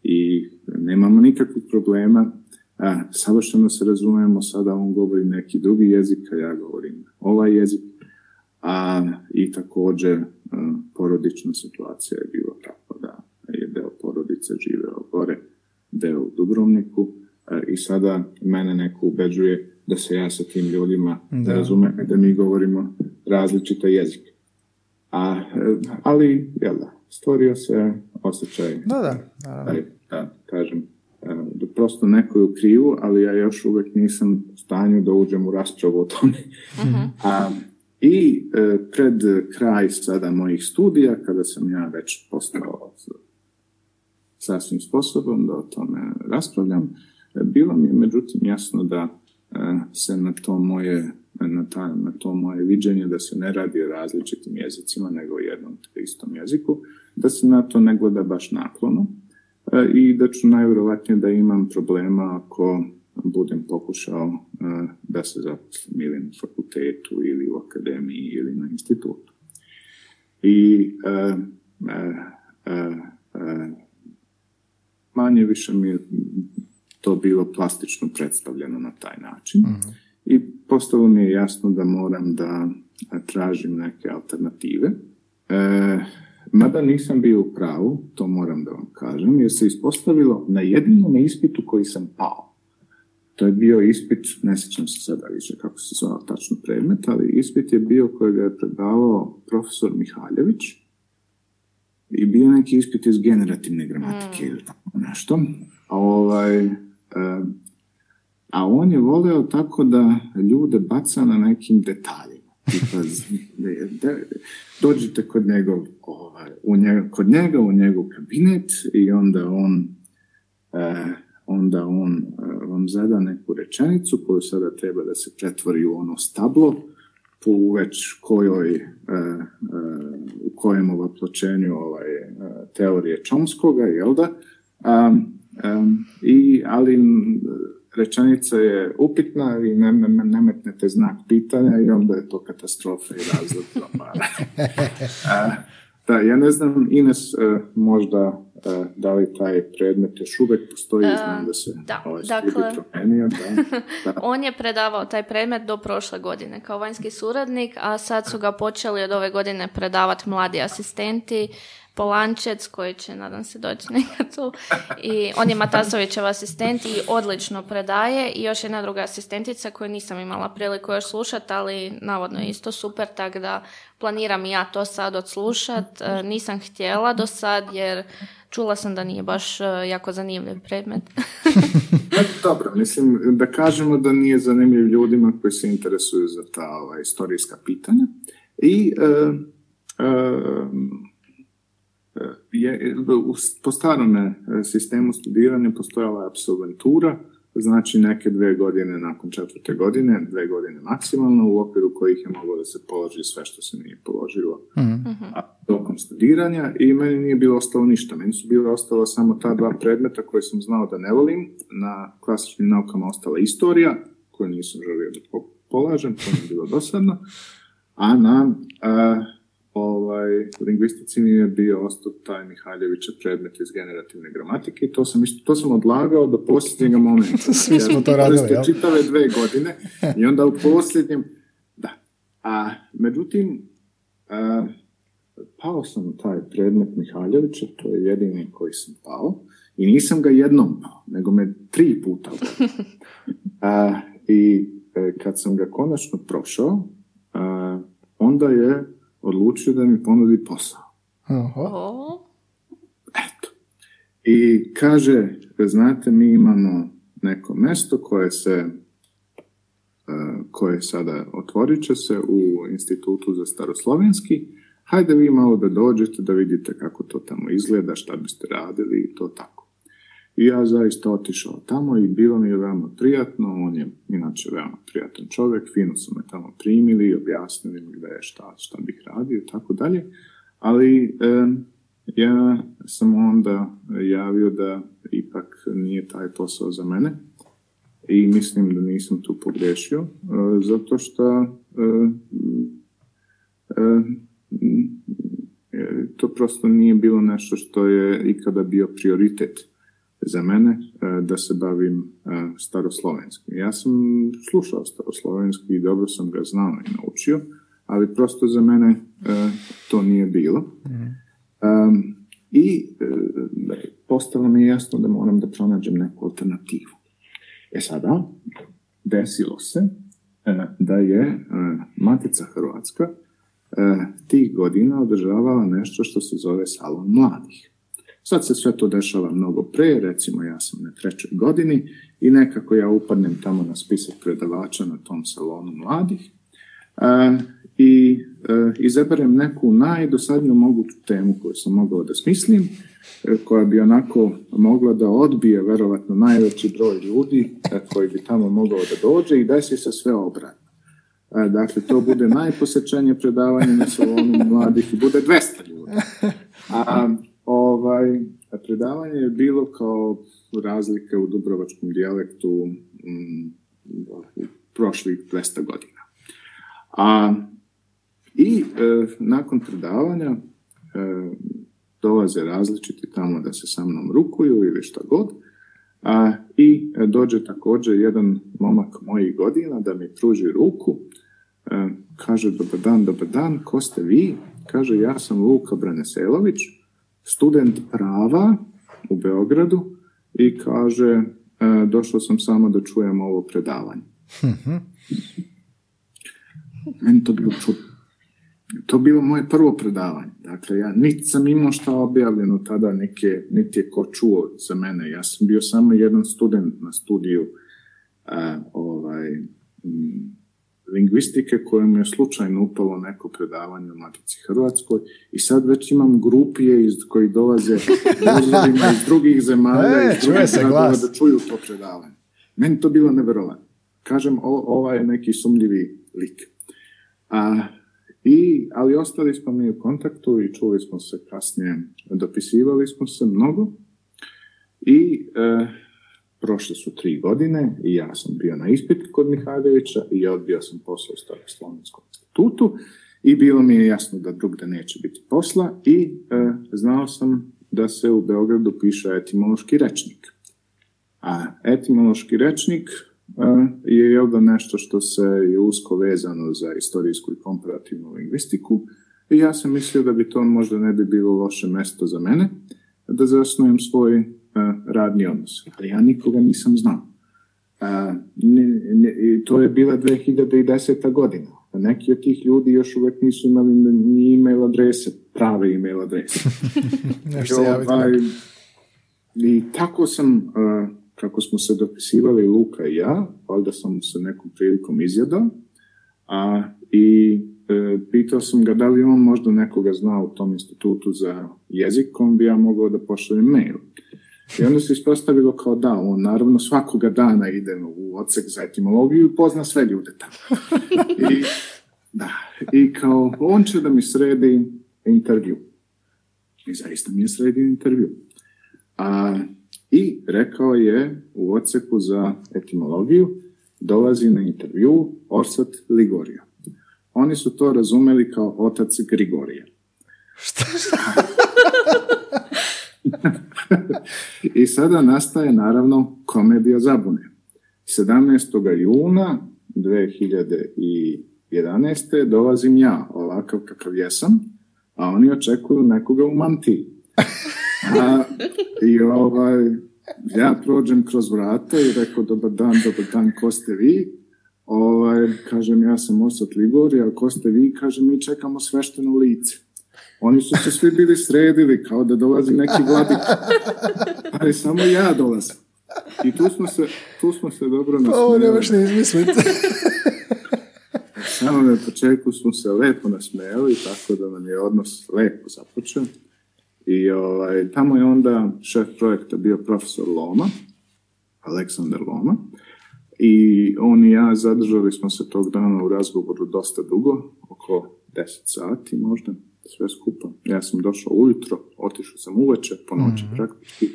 i nemamo nikakvih problema a, savršeno se razumijemo, sada on govori neki drugi jezik, a ja govorim ovaj jezik, a i također porodična situacija je bila takva da je deo porodice živeo gore, deo u Dubrovniku i sada mene neko ubeđuje da se ja sa tim ljudima da. razumijem da mi govorimo različite jezike. A, ali, jel da, stvorio se osjećaj. Da, da, da, da kažem, da prosto neko je u krivu, ali ja još uvijek nisam u stanju da uđem u raspravu o tome. uh A, I e, pred kraj sada mojih studija, kada sam ja već postao sasvim sposoban da o tome raspravljam, bilo mi je međutim jasno da e, se na to moje na, ta, na to moje viđenje da se ne radi o različitim jezicima nego o jednom istom jeziku, da se na to ne gleda baš naklono E, i da ću najvjerovatnije da imam problema ako budem pokušao e, da se zaposlim ili na fakultetu ili u akademiji ili na institutu. I e, manje više mi to bilo plastično predstavljeno na taj način. Mhm. I postalo mi je jasno da moram da tražim neke alternative. Mada nisam bio u pravu, to moram da vam kažem, jer se ispostavilo na jedinom ispitu koji sam pao. To je bio ispit, ne sjećam se sada više kako se zvao tačno predmet, ali ispit je bio koji ga je predavao profesor Mihaljević i bio neki ispit iz generativne gramatike ili tako nešto. A, ovaj, e, a on je voleo tako da ljude baca na nekim detaljima. Dođete kod njega, ovaj, u njega, kod njega u njegov kabinet i onda on e, onda on e, vam zada neku rečenicu koju sada treba da se pretvori u ono stablo po već kojoj, e, u kojem ovapločenju ovaj, teorije Čomskoga, jel da? i, ali rečenica je upitna i ne, ne, ne metnete znak pitanja i onda je to katastrofa i razlog Da, ja ne znam, Ines, e, možda e, da li taj predmet još uvijek postoji, uh, znam da se da, ovaj dakle, promenio. Da, On je predavao taj predmet do prošle godine kao vanjski suradnik, a sad su ga počeli od ove godine predavati mladi asistenti Polančec koji će, nadam se, doći nekad tu. I on je Matasovićev asistent i odlično predaje. I još jedna druga asistentica koju nisam imala priliku još slušati, ali navodno je isto super, tako da planiram ja to sad odslušat. E, nisam htjela do sad jer čula sam da nije baš e, jako zanimljiv predmet. E, dobro, mislim da kažemo da nije zanimljiv ljudima koji se interesuju za ta ova, istorijska pitanja. I je, po starom sistemu studiranja postojala je absolventura, znači neke dve godine nakon četvrte godine, dve godine maksimalno, u okviru kojih je moglo da se položi sve što se nije položilo mm tokom studiranja i meni nije bilo ostalo ništa. Meni su bilo ostalo samo ta dva predmeta koje sam znao da ne volim. Na klasičnim naukama ostala istorija, koju nisam želio da polažem, to mi je bilo dosadno. A na ovaj, u lingvistici mi je bio ostao taj Mihaljevića predmet iz generativne gramatike i to sam, isto, to sam odlagao do posljednjeg momenta. Svi smo to radili, jel? Čitave dve godine i onda u posljednjem, da. A, međutim, a, pao sam taj predmet Mihaljevića, to je jedini koji sam pao i nisam ga jednom pao, nego me tri puta a, I e, kad sam ga konačno prošao, a, onda je odlučio da mi ponudi posao. Eto. I kaže, znate, mi imamo neko mesto koje se e, koje sada otvorit će se u institutu za staroslovenski. Hajde vi malo da dođete da vidite kako to tamo izgleda, šta biste radili i to tako. I ja zaista otišao tamo i bilo mi je veoma prijatno, on je inače veoma prijatan čovjek, fino su me tamo primili objasnili mi gdje je šta, šta bih radio i tako dalje, ali ja sam onda javio da ipak nije taj posao za mene i mislim da nisam tu pogriješio, e, zato što e, e, to prosto nije bilo nešto što je ikada bio prioritet za mene e, da se bavim e, staroslovenskim. Ja sam slušao staroslovenski i dobro sam ga znao i naučio, ali prosto za mene e, to nije bilo. I postalo mi je jasno da moram da pronađem neku alternativu. E sada, desilo se da je Matica Hrvatska tih godina održavala nešto što se zove Salon mladih. Sad se sve to dešava mnogo pre, recimo ja sam na trećoj godini i nekako ja upadnem tamo na spisak predavača na tom salonu mladih e, i e, izaberem neku najdosadniju moguću temu koju sam mogao da smislim, e, koja bi onako mogla da odbije verovatno najveći broj ljudi e, koji bi tamo mogao da dođe i da se sve obratno. Dakle, to bude najposjećenije predavanje na salonu mladih i bude 200 ljudi. A, Ovaj, predavanje je bilo kao razlike u dubrovačkom dijalektu mm, prošlih 200 godina. A, I e, nakon predavanja e, dolaze različiti tamo da se sa mnom rukuju ili šta god. A, I dođe također jedan momak mojih godina da mi pruži ruku. E, kaže, dobar dan, dobar dan, ko ste vi? Kaže, ja sam Luka Braneselović, student prava u Beogradu i kaže, e, došao sam samo da čujem ovo predavanje. Meni to bilo čudno. To bilo moje prvo predavanje. Dakle, ja niti sam imao šta objavljeno tada, neke, niti je ko čuo za mene. Ja sam bio samo jedan student na studiju a, ovaj, m, lingvistike kojem je slučajno upalo neko predavanje u Matici Hrvatskoj i sad već imam grupije iz koji dolaze iz drugih zemalja E, iz drugih se glas. da čuju to predavanje. Meni to bilo neverovatno. Kažem, o, ovaj je neki sumljivi lik. A, i, ali ostali smo mi u kontaktu i čuli smo se kasnije, dopisivali smo se mnogo i e, prošle su tri godine i ja sam bio na ispit kod Mihajlovića i odbio sam posao u Staroslavenskom institutu i bilo mi je jasno da drugde neće biti posla i e, znao sam da se u Beogradu piše etimološki rečnik. A etimološki rečnik e, je jel da nešto što se je usko vezano za istorijsku i komparativnu lingvistiku i ja sam mislio da bi to možda ne bi bilo loše mesto za mene da zasnujem svoj radni odnos. Ali ja nikoga nisam znao. A, ne, ne, to je bila 2010. godina. A neki od tih ljudi još uvek nisu imali ni e-mail adrese, prave e-mail adrese. Nešto. Ovaj, I tako sam, uh, kako smo se dopisivali Luka i ja, valjda sam se nekom prilikom izjadao, a, i e, pitao sam ga da li on možda nekoga zna u tom institutu za jezik, kom bi ja mogao da pošaljem mail. I onda se ispostavilo kao da, on naravno svakoga dana ide u odsek za etimologiju i pozna sve ljude tamo. I, da, i kao, on će da mi sredi intervju. I zaista mi je sredio intervju. A, I rekao je u odseku za etimologiju dolazi na intervju Orsat Ligorija. Oni su to razumeli kao otac Grigorija. I sada nastaje naravno komedija zabune. 17. juna 2011. dolazim ja, ovakav kakav jesam, a oni očekuju nekoga u mantiji. A, I ovaj, ja prođem kroz vrata i rekao, dobar dan, dobar dan, ko ste vi? Ovaj, kažem, ja sam Osat Ligori, a ko ste vi? Kažem, mi čekamo svešteno lice. Oni su se svi bili sredili, kao da dolazi neki vladik. Ali samo ja dolazim. I tu smo se, tu smo se dobro Pa Ovo nasmijali. ni izmisliti. Samo na početku smo se lepo nasmejali, tako da nam je odnos lepo započeo. I ovaj, tamo je onda šef projekta bio profesor Loma, Aleksandar Loma, i on i ja zadržali smo se tog dana u razgovoru dosta dugo, oko 10 sati možda, sve skupa. Ja sam došao ujutro, otišao sam uveče, po noći praktički,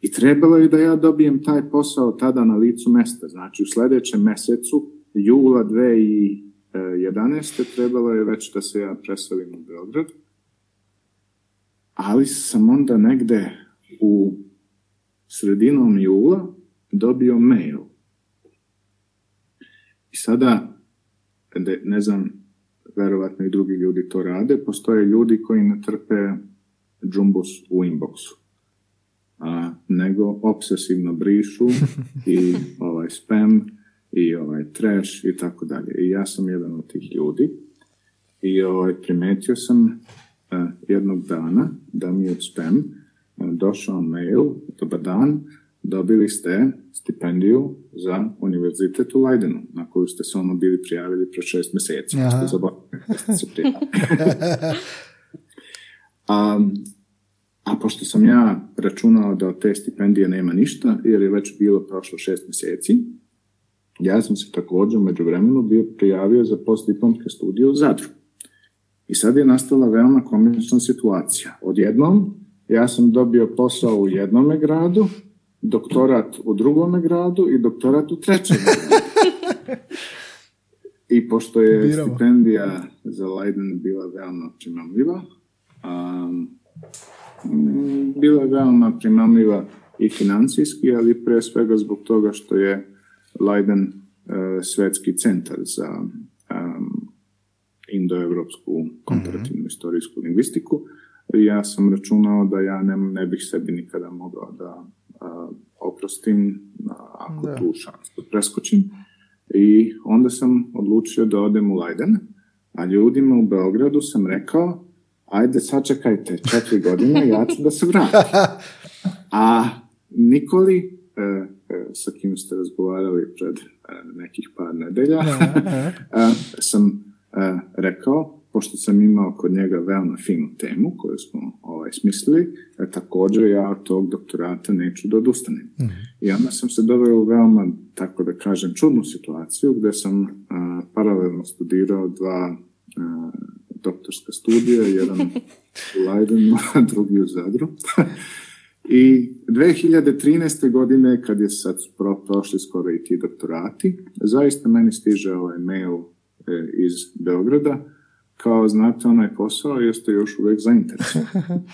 i trebalo je da ja dobijem taj posao tada na licu mesta. Znači, u sledećem mesecu, jula 2011. trebalo je već da se ja preselim u Beograd. Ali sam onda negde u sredinom jula dobio mail. I sada, ne znam, verovatno i drugi ljudi to rade, postoje ljudi koji ne trpe džumbus u inboxu a, nego obsesivno brišu i ovaj spam i ovaj trash i tako dalje. I ja sam jedan od tih ljudi i ovaj, primetio sam a, jednog dana da mi je spam a, došao mail, dobar dan, dobili ste stipendiju za univerzitet u Leidenu, na koju ste se ono bili prijavili pre šest meseci. Aha. Ste se prijavili. A, a pošto sam ja računao da od te stipendije nema ništa, jer je već bilo prošlo šest meseci, ja sam se također među vremenu bio prijavio za postdiplomske studije u Zadru. I sad je nastala veoma komična situacija. Odjednom, ja sam dobio posao u jednome gradu, doktorat u drugome gradu i doktorat u trećem gradu. I pošto je Biramo. stipendija za Leiden bila veoma primamljiva, um, bila je veoma primamljiva i financijski, ali pre svega zbog toga što je Leiden e, svetski centar za um, indoevropsku komparativnu historijsku lingvistiku. Ja sam računao da ja ne, ne bih sebi nikada mogao da oprostim ako da. tu šansu preskočim. I onda sam odlučio da odem u Leiden, a ljudima u Beogradu sam rekao ajde sačekajte četiri godine, ja ću da se vratim. A Nikoli, e, e, sa kim ste razgovarali pred e, nekih par nedelja, sam rekao, pošto sam imao kod njega veoma finu temu koju smo ovaj, smislili, također ja od tog doktorata neću da odustanem. Mm. I onda sam se doveo u veoma, tako da kažem, čudnu situaciju gde sam paralelno studirao dva doktorska studija, jedan u Leidenu, a drugi u Zadru. I 2013. godine, kad je sad pro, prošli skoro i ti doktorati, zaista meni stiže ovaj mail e, iz Beograda, kao znate onaj posao, jeste još uvek zainteresovani.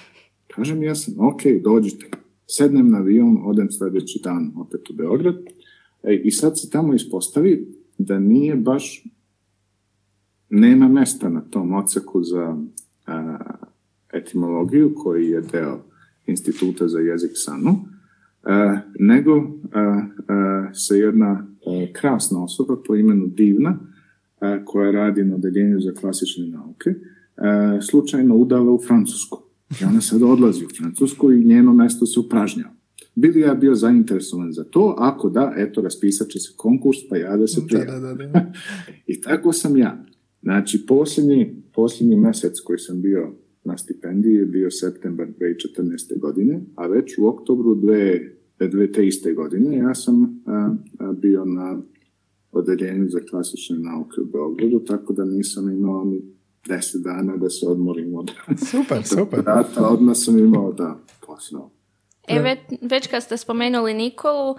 Kažem, ja sam, ok, dođite. Sednem na avion, odem sljedeći dan opet u Beograd e, i sad se tamo ispostavi da nije baš nema mesta na tom oceku za a, etimologiju koji je deo instituta za jezik Sanu, a, nego a, se jedna krasna osoba po imenu Divna, koja radi na odeljenju za klasične nauke, slučajno udala u Francusku. I ona sad odlazi u Francusku i njeno mesto se upražnjava. Bili ja bio zainteresovan za to, ako da, eto, raspisat će se konkurs, pa ja da se prijavim. Da, da, da, I tako sam ja. Znači, posljednji, posljednji mesec koji sam bio na stipendiji je bio septembar 2014. godine, a već u oktobru dve, dve te iste godine ja sam a, a, bio na odeljenju za klasične nauke u Beogradu, tako da nisam imao ni deset dana da se odmorim od super, super. Rata, odmah sam imao da posao. E, već, već kad ste spomenuli Nikolu, uh,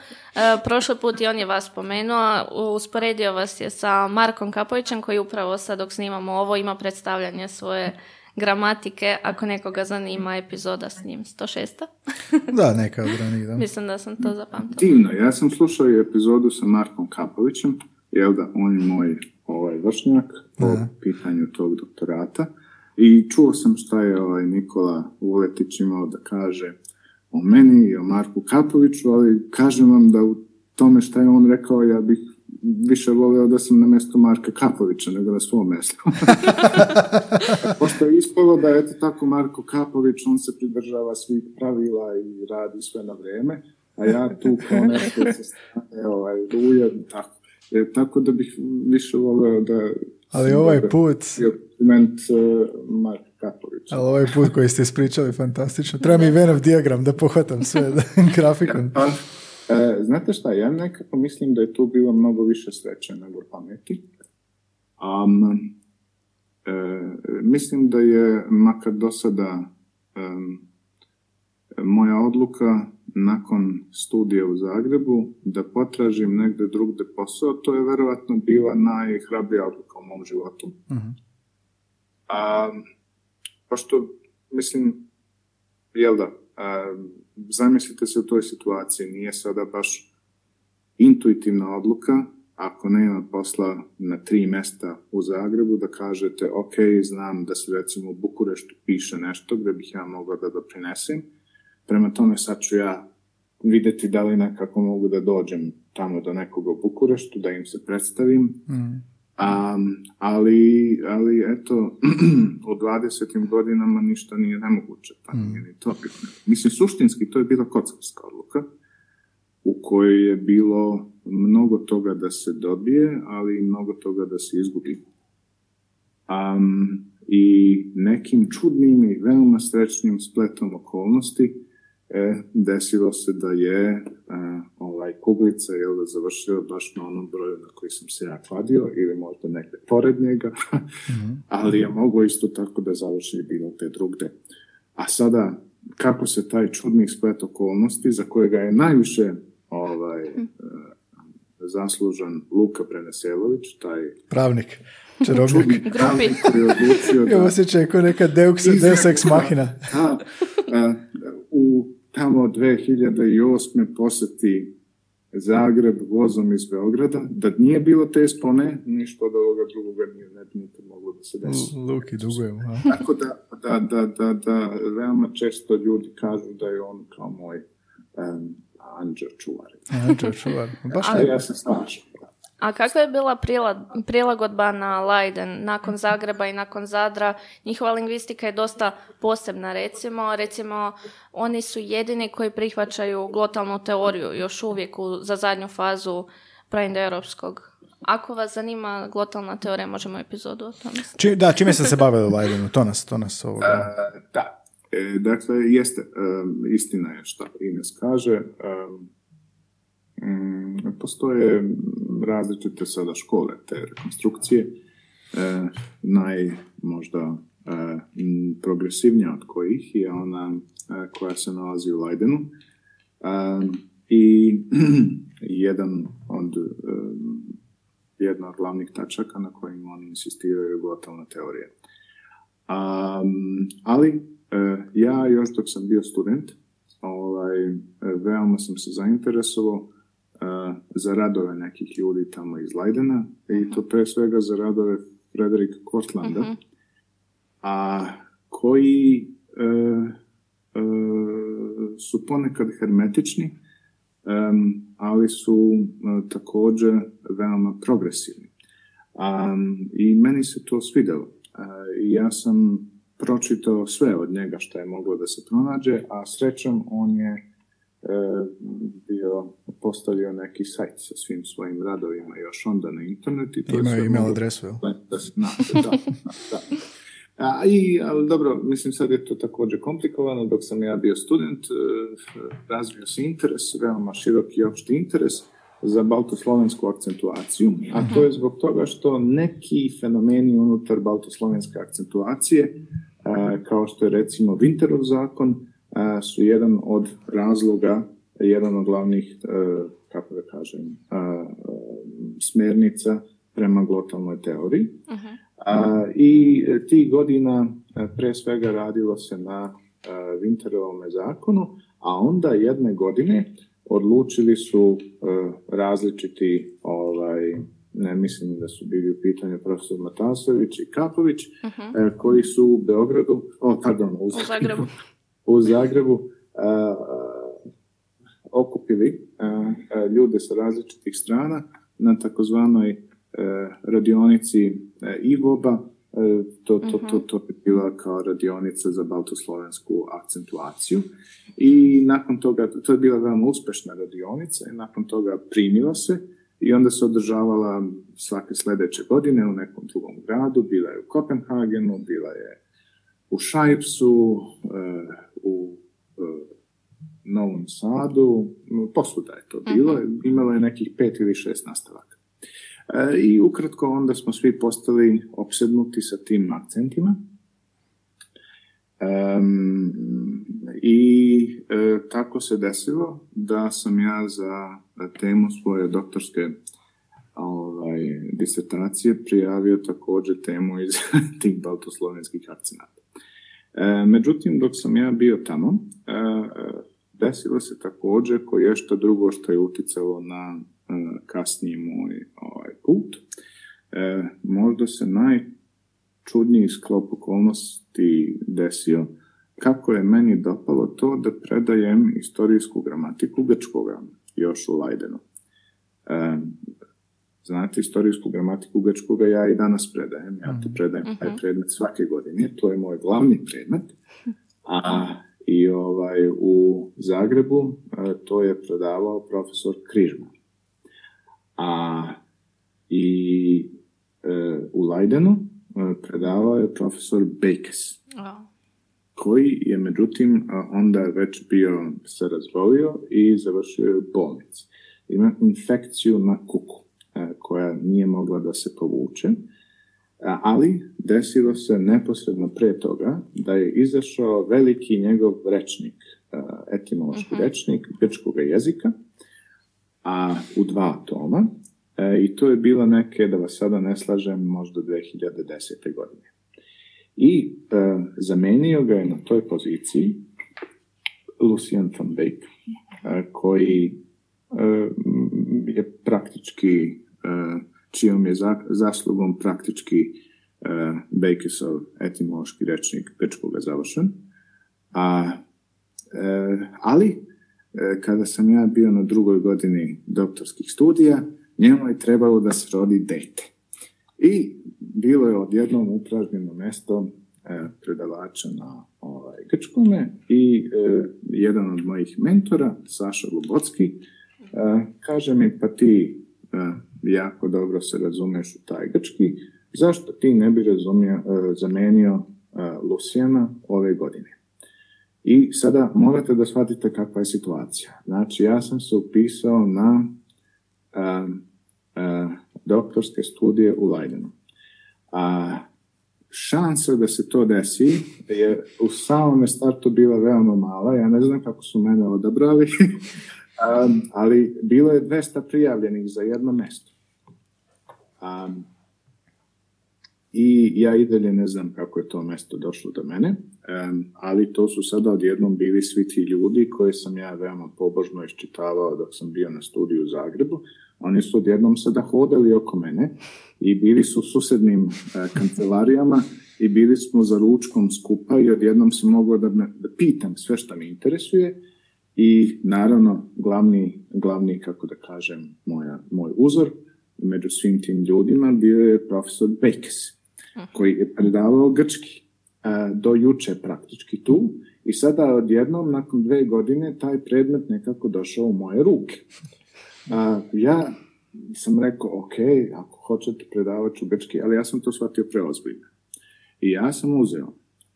prošli put i on je vas spomenuo, usporedio vas je sa Markom Kapovićem koji upravo sad dok snimamo ovo ima predstavljanje svoje gramatike, ako nekoga zanima epizoda s njim, 106. da, neka od ranih, da. Mislim da sam to zapamtila. Divno, ja sam slušao i epizodu sa Markom Kapovićem, jel da, on je moj ovaj vršnjak po da. pitanju tog doktorata i čuo sam šta je ovaj Nikola Vuletić imao da kaže o meni i o Marku Kapoviću, ali kažem vam da u tome šta je on rekao, ja bih više volio da sam na mjestu Marka Kapovića nego na svom mjestu. Pošto je ispalo da je tako Marko Kapović, on se pridržava svih pravila i radi sve na vrijeme, a ja tu kao nešto se stane, ovaj, ujedno, tako. E, tako da bih više volio da... Ali ovaj put... Dokument uh, Marka Ali ovaj put koji ste ispričali fantastično. Treba mi Venov diagram da pohvatam sve grafikon. Pa, e, znate šta, ja nekako mislim da je tu bilo mnogo više sreće nego pameti. Um, e, mislim da je makar do sada moja odluka nakon studija u Zagrebu da potražim negde drugde posao, to je verovatno bila najhrabrija odluka u mom životu. Uh-huh. Um, pošto, mislim, jel da, a, zamislite se u toj situaciji, nije sada baš intuitivna odluka, ako nema posla na tri mesta u Zagrebu, da kažete, ok, znam da se recimo u Bukureštu piše nešto gde bih ja mogao da doprinesem, prema tome sad ću ja videti da li nekako mogu da dođem tamo do nekoga u Bukureštu, da im se predstavim, mm Um, ali, ali eto, u 20. godinama ništa nije nemoguće, pa mm. nije ni to. Mislim, suštinski to je bila kockarska odluka u kojoj je bilo mnogo toga da se dobije, ali i mnogo toga da se izgubi. Um, I nekim čudnim i veoma srećnim spletom okolnosti E, desilo se da je e, ovaj kuglica je da završila baš na onom broju na koji sam se ja kladio ili možda negde pored njega, mm-hmm. ali je mogo isto tako da završi bilo te drugde. A sada, kako se taj čudni splet okolnosti, za kojega je najviše ovaj, mm. zaslužan Luka Preneselović, taj pravnik. Čarobnik. Grupi. Da, osjećaj kao neka Deus, Deus ex machina. Da, u tamo 2008. poseti Zagreb vozom iz Beograda, da nije bilo te spone, ništa od ovoga drugoga nije, ne bi nikad moglo da se desi. Luki dugujemo. Tako da, da, da, da, da, veoma često ljudi kažu da je on kao moj um, anđeo čuvar. Anđeo čuvar. Baš Ali ja se slažem. A kakva je bila prila- prilagodba na Leiden nakon Zagreba i nakon Zadra? Njihova lingvistika je dosta posebna, recimo. Recimo, oni su jedini koji prihvaćaju glotalnu teoriju još uvijek u, za zadnju fazu praindoeuropskog. Ako vas zanima glotalna teorija, možemo epizodu o tome. Či, da, čime ste se bavili u Leidenu? To nas, to nas ovoga... E, da, E, dakle, jeste, e, istina je što Ines kaže. E, mm, postoje različite sada škole te rekonstrukcije. E, naj možda e, progresivnija od kojih je ona e, koja se nalazi u Leidenu. E, I jedan od e, jedna od glavnih tačaka na kojim oni insistiraju je glotalna teorija. Ali ja još dok sam bio student, ovaj, veoma sam se zainteresovao za radove nekih ljudi tamo iz Leidena i to pre svega za radove Frederika Kortlanda, a koji e, e, su ponekad hermetični, em, ali su e, također veoma progresivni. Um, I meni se to svidjelo. E, I ja sam pročitao sve od njega što je moglo da se pronađe, a srećom on je e, bio postavio neki sajt sa svim svojim radovima još onda na internet i to je Ima sve email adresu, jel? da da, da. A, i, ali dobro, mislim sad je to također komplikovano, dok sam ja bio student, e, razvio se interes, veoma široki i opšti interes za baltoslovensku akcentuaciju, a to je zbog toga što neki fenomeni unutar baltoslovenske akcentuacije, e, kao što je recimo Winterov zakon, e, su jedan od razloga, jedan od glavnih, e, kako da kažem, smernica prema glotalnoj teoriji. A, I tih godina e, pre svega radilo se na e, Winterovome zakonu, a onda jedne godine odlučili su različiti ovaj, ne mislim da su bili u pitanju profesor Matasović i Kapović, e, koji su u Beogradu, o, pardon, U Zagrebu. U Zagrebu okupili a, a, ljude sa različitih strana na takozvanoj e, radionici e, IVOBA, e, to, to, to, to je bila kao radionica za baltoslovensku akcentuaciju. I nakon toga, to je bila veoma uspešna radionica i nakon toga primila se i onda se održavala svake sledeće godine u nekom drugom gradu, bila je u Kopenhagenu, bila je u Šajpsu, u e, Novom Sadu, m, posvuda je to bilo, imalo je nekih pet ili šest nastavaka. E, I ukratko onda smo svi postali opsednuti sa tim akcentima. Em, I e, tako se desilo da sam ja za temu svoje doktorske ovaj, disertacije prijavio također temu iz tih baltoslovenskih akcenata. E, međutim, dok sam ja bio tamo, e, desilo se također koje je što drugo što je uticalo na e, kasniji moj ovaj, put. E, možda se najčudniji sklop okolnosti desio kako je meni dopalo to da predajem istorijsku gramatiku grčkoga još u Leidenu. Znate, istorijsku gramatiku grčkoga ja i danas predajem. Ja to predajem taj predmet svake godine. To je moj glavni predmet. A i ovaj, u Zagrebu e, to je predavao profesor Križman. A i e, u Leidenu e, predavao je profesor Bakes O, koji je međutim onda već bio se razbolio i završio je u bolnici. Ima infekciju na kuku koja nije mogla da se povuče, ali desilo se neposredno pre toga da je izašao veliki njegov rečnik, etimološki rečnik grčkog jezika, a u dva toma, e, i to je bilo neke, da vas sada ne slažem, možda 2010. godine i e, zamenio ga je na toj poziciji Lucian van Beek, koji e, je praktički, čijom je za- zaslugom praktički Bakesov etimološki rečnik grčkoga završen. A, ali, kada sam ja bio na drugoj godini doktorskih studija, njemu je trebalo da se rodi dete. I bilo je odjednom upražnjeno mjesto predavača na ovaj, grčkome i jedan od mojih mentora, Saša Lubocki, kaže mi, pa ti jako dobro se razumiješ u taj grčki, zašto ti ne bi razumio, zamenio Lucijana ove godine? I sada morate da shvatite kakva je situacija. Znači, ja sam se upisao na doktorske studije u Leidenu. A šansa da se to desi je u samome startu bila veoma mala. Ja ne znam kako su mene odabrali, ali bilo je 200 prijavljenih za jedno mjesto. Um, I ja i dalje ne znam kako je to mjesto došlo do mene, ali to su sada odjednom bili svi ti ljudi koje sam ja veoma pobožno iščitavao dok sam bio na studiju u Zagrebu. Oni su odjednom sada hodali oko mene i bili su u susednim e, kancelarijama i bili smo za ručkom skupa i odjednom sam mogao da, me, da pitam sve što me interesuje i naravno glavni, glavni kako da kažem, moja, moj uzor među svim tim ljudima bio je profesor Bekes, koji je predavao grčki do juče praktički tu i sada odjednom nakon dve godine taj predmet nekako došao u moje ruke. Ja sam rekao, ok, ako hoćete predavati ću grčki, ali ja sam to shvatio preozbiljno. I ja sam uzeo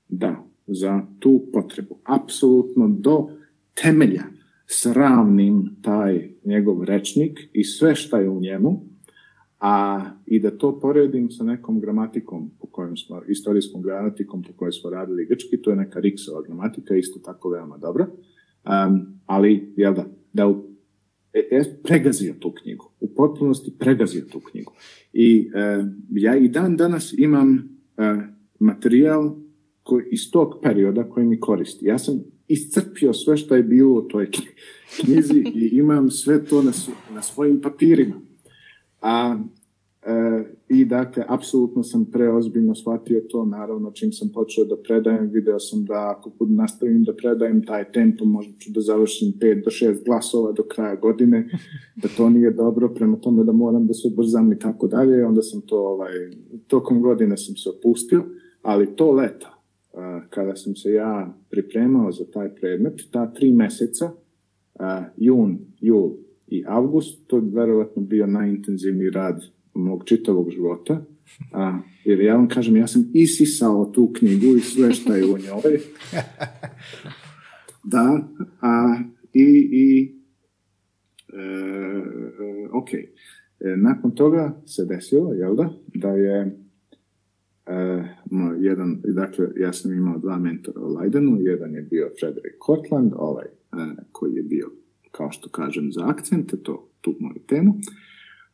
da za tu potrebu, apsolutno do temelja, sravnim taj njegov rečnik i sve šta je u njemu, a i da to poredim sa nekom gramatikom po kojem smo, istorijskom gramatikom po kojoj smo radili grčki, to je neka Riksova gramatika, isto tako veoma dobra, um, ali, jel da, da u, e, e, pregazio tu knjigu, u potpunosti pregazio tu knjigu. I e, ja i dan danas imam e, materijal koji, iz tog perioda koji mi koristi. Ja sam iscrpio sve što je bilo u toj knjizi i imam sve to na, na svojim papirima. A, e, I dakle, apsolutno sam preozbiljno shvatio to, naravno, čim sam počeo da predajem, video sam da ako budu nastavim da predajem taj tempo, možda ću da završim 5 do 6 glasova do kraja godine, da to nije dobro, prema tome da moram da se ubrzam i tako dalje, onda sam to, ovaj, tokom godine sam se opustio, ali to leta, kada sam se ja pripremao za taj predmet, ta tri meseca, jun, jul i avgust, to je verovatno bio najintenzivniji rad mog čitavog života, a, jer ja vam kažem, ja sam isisao tu knjigu i sve što je u njoj. Da, a, i, i e, e ok. E, nakon toga se desilo, jel da, da je e, jedan, dakle, ja sam imao dva mentora u Leidenu, jedan je bio Frederick Cortland, ovaj, koji je bio kao što kažem, za akcente, to tu moju temu,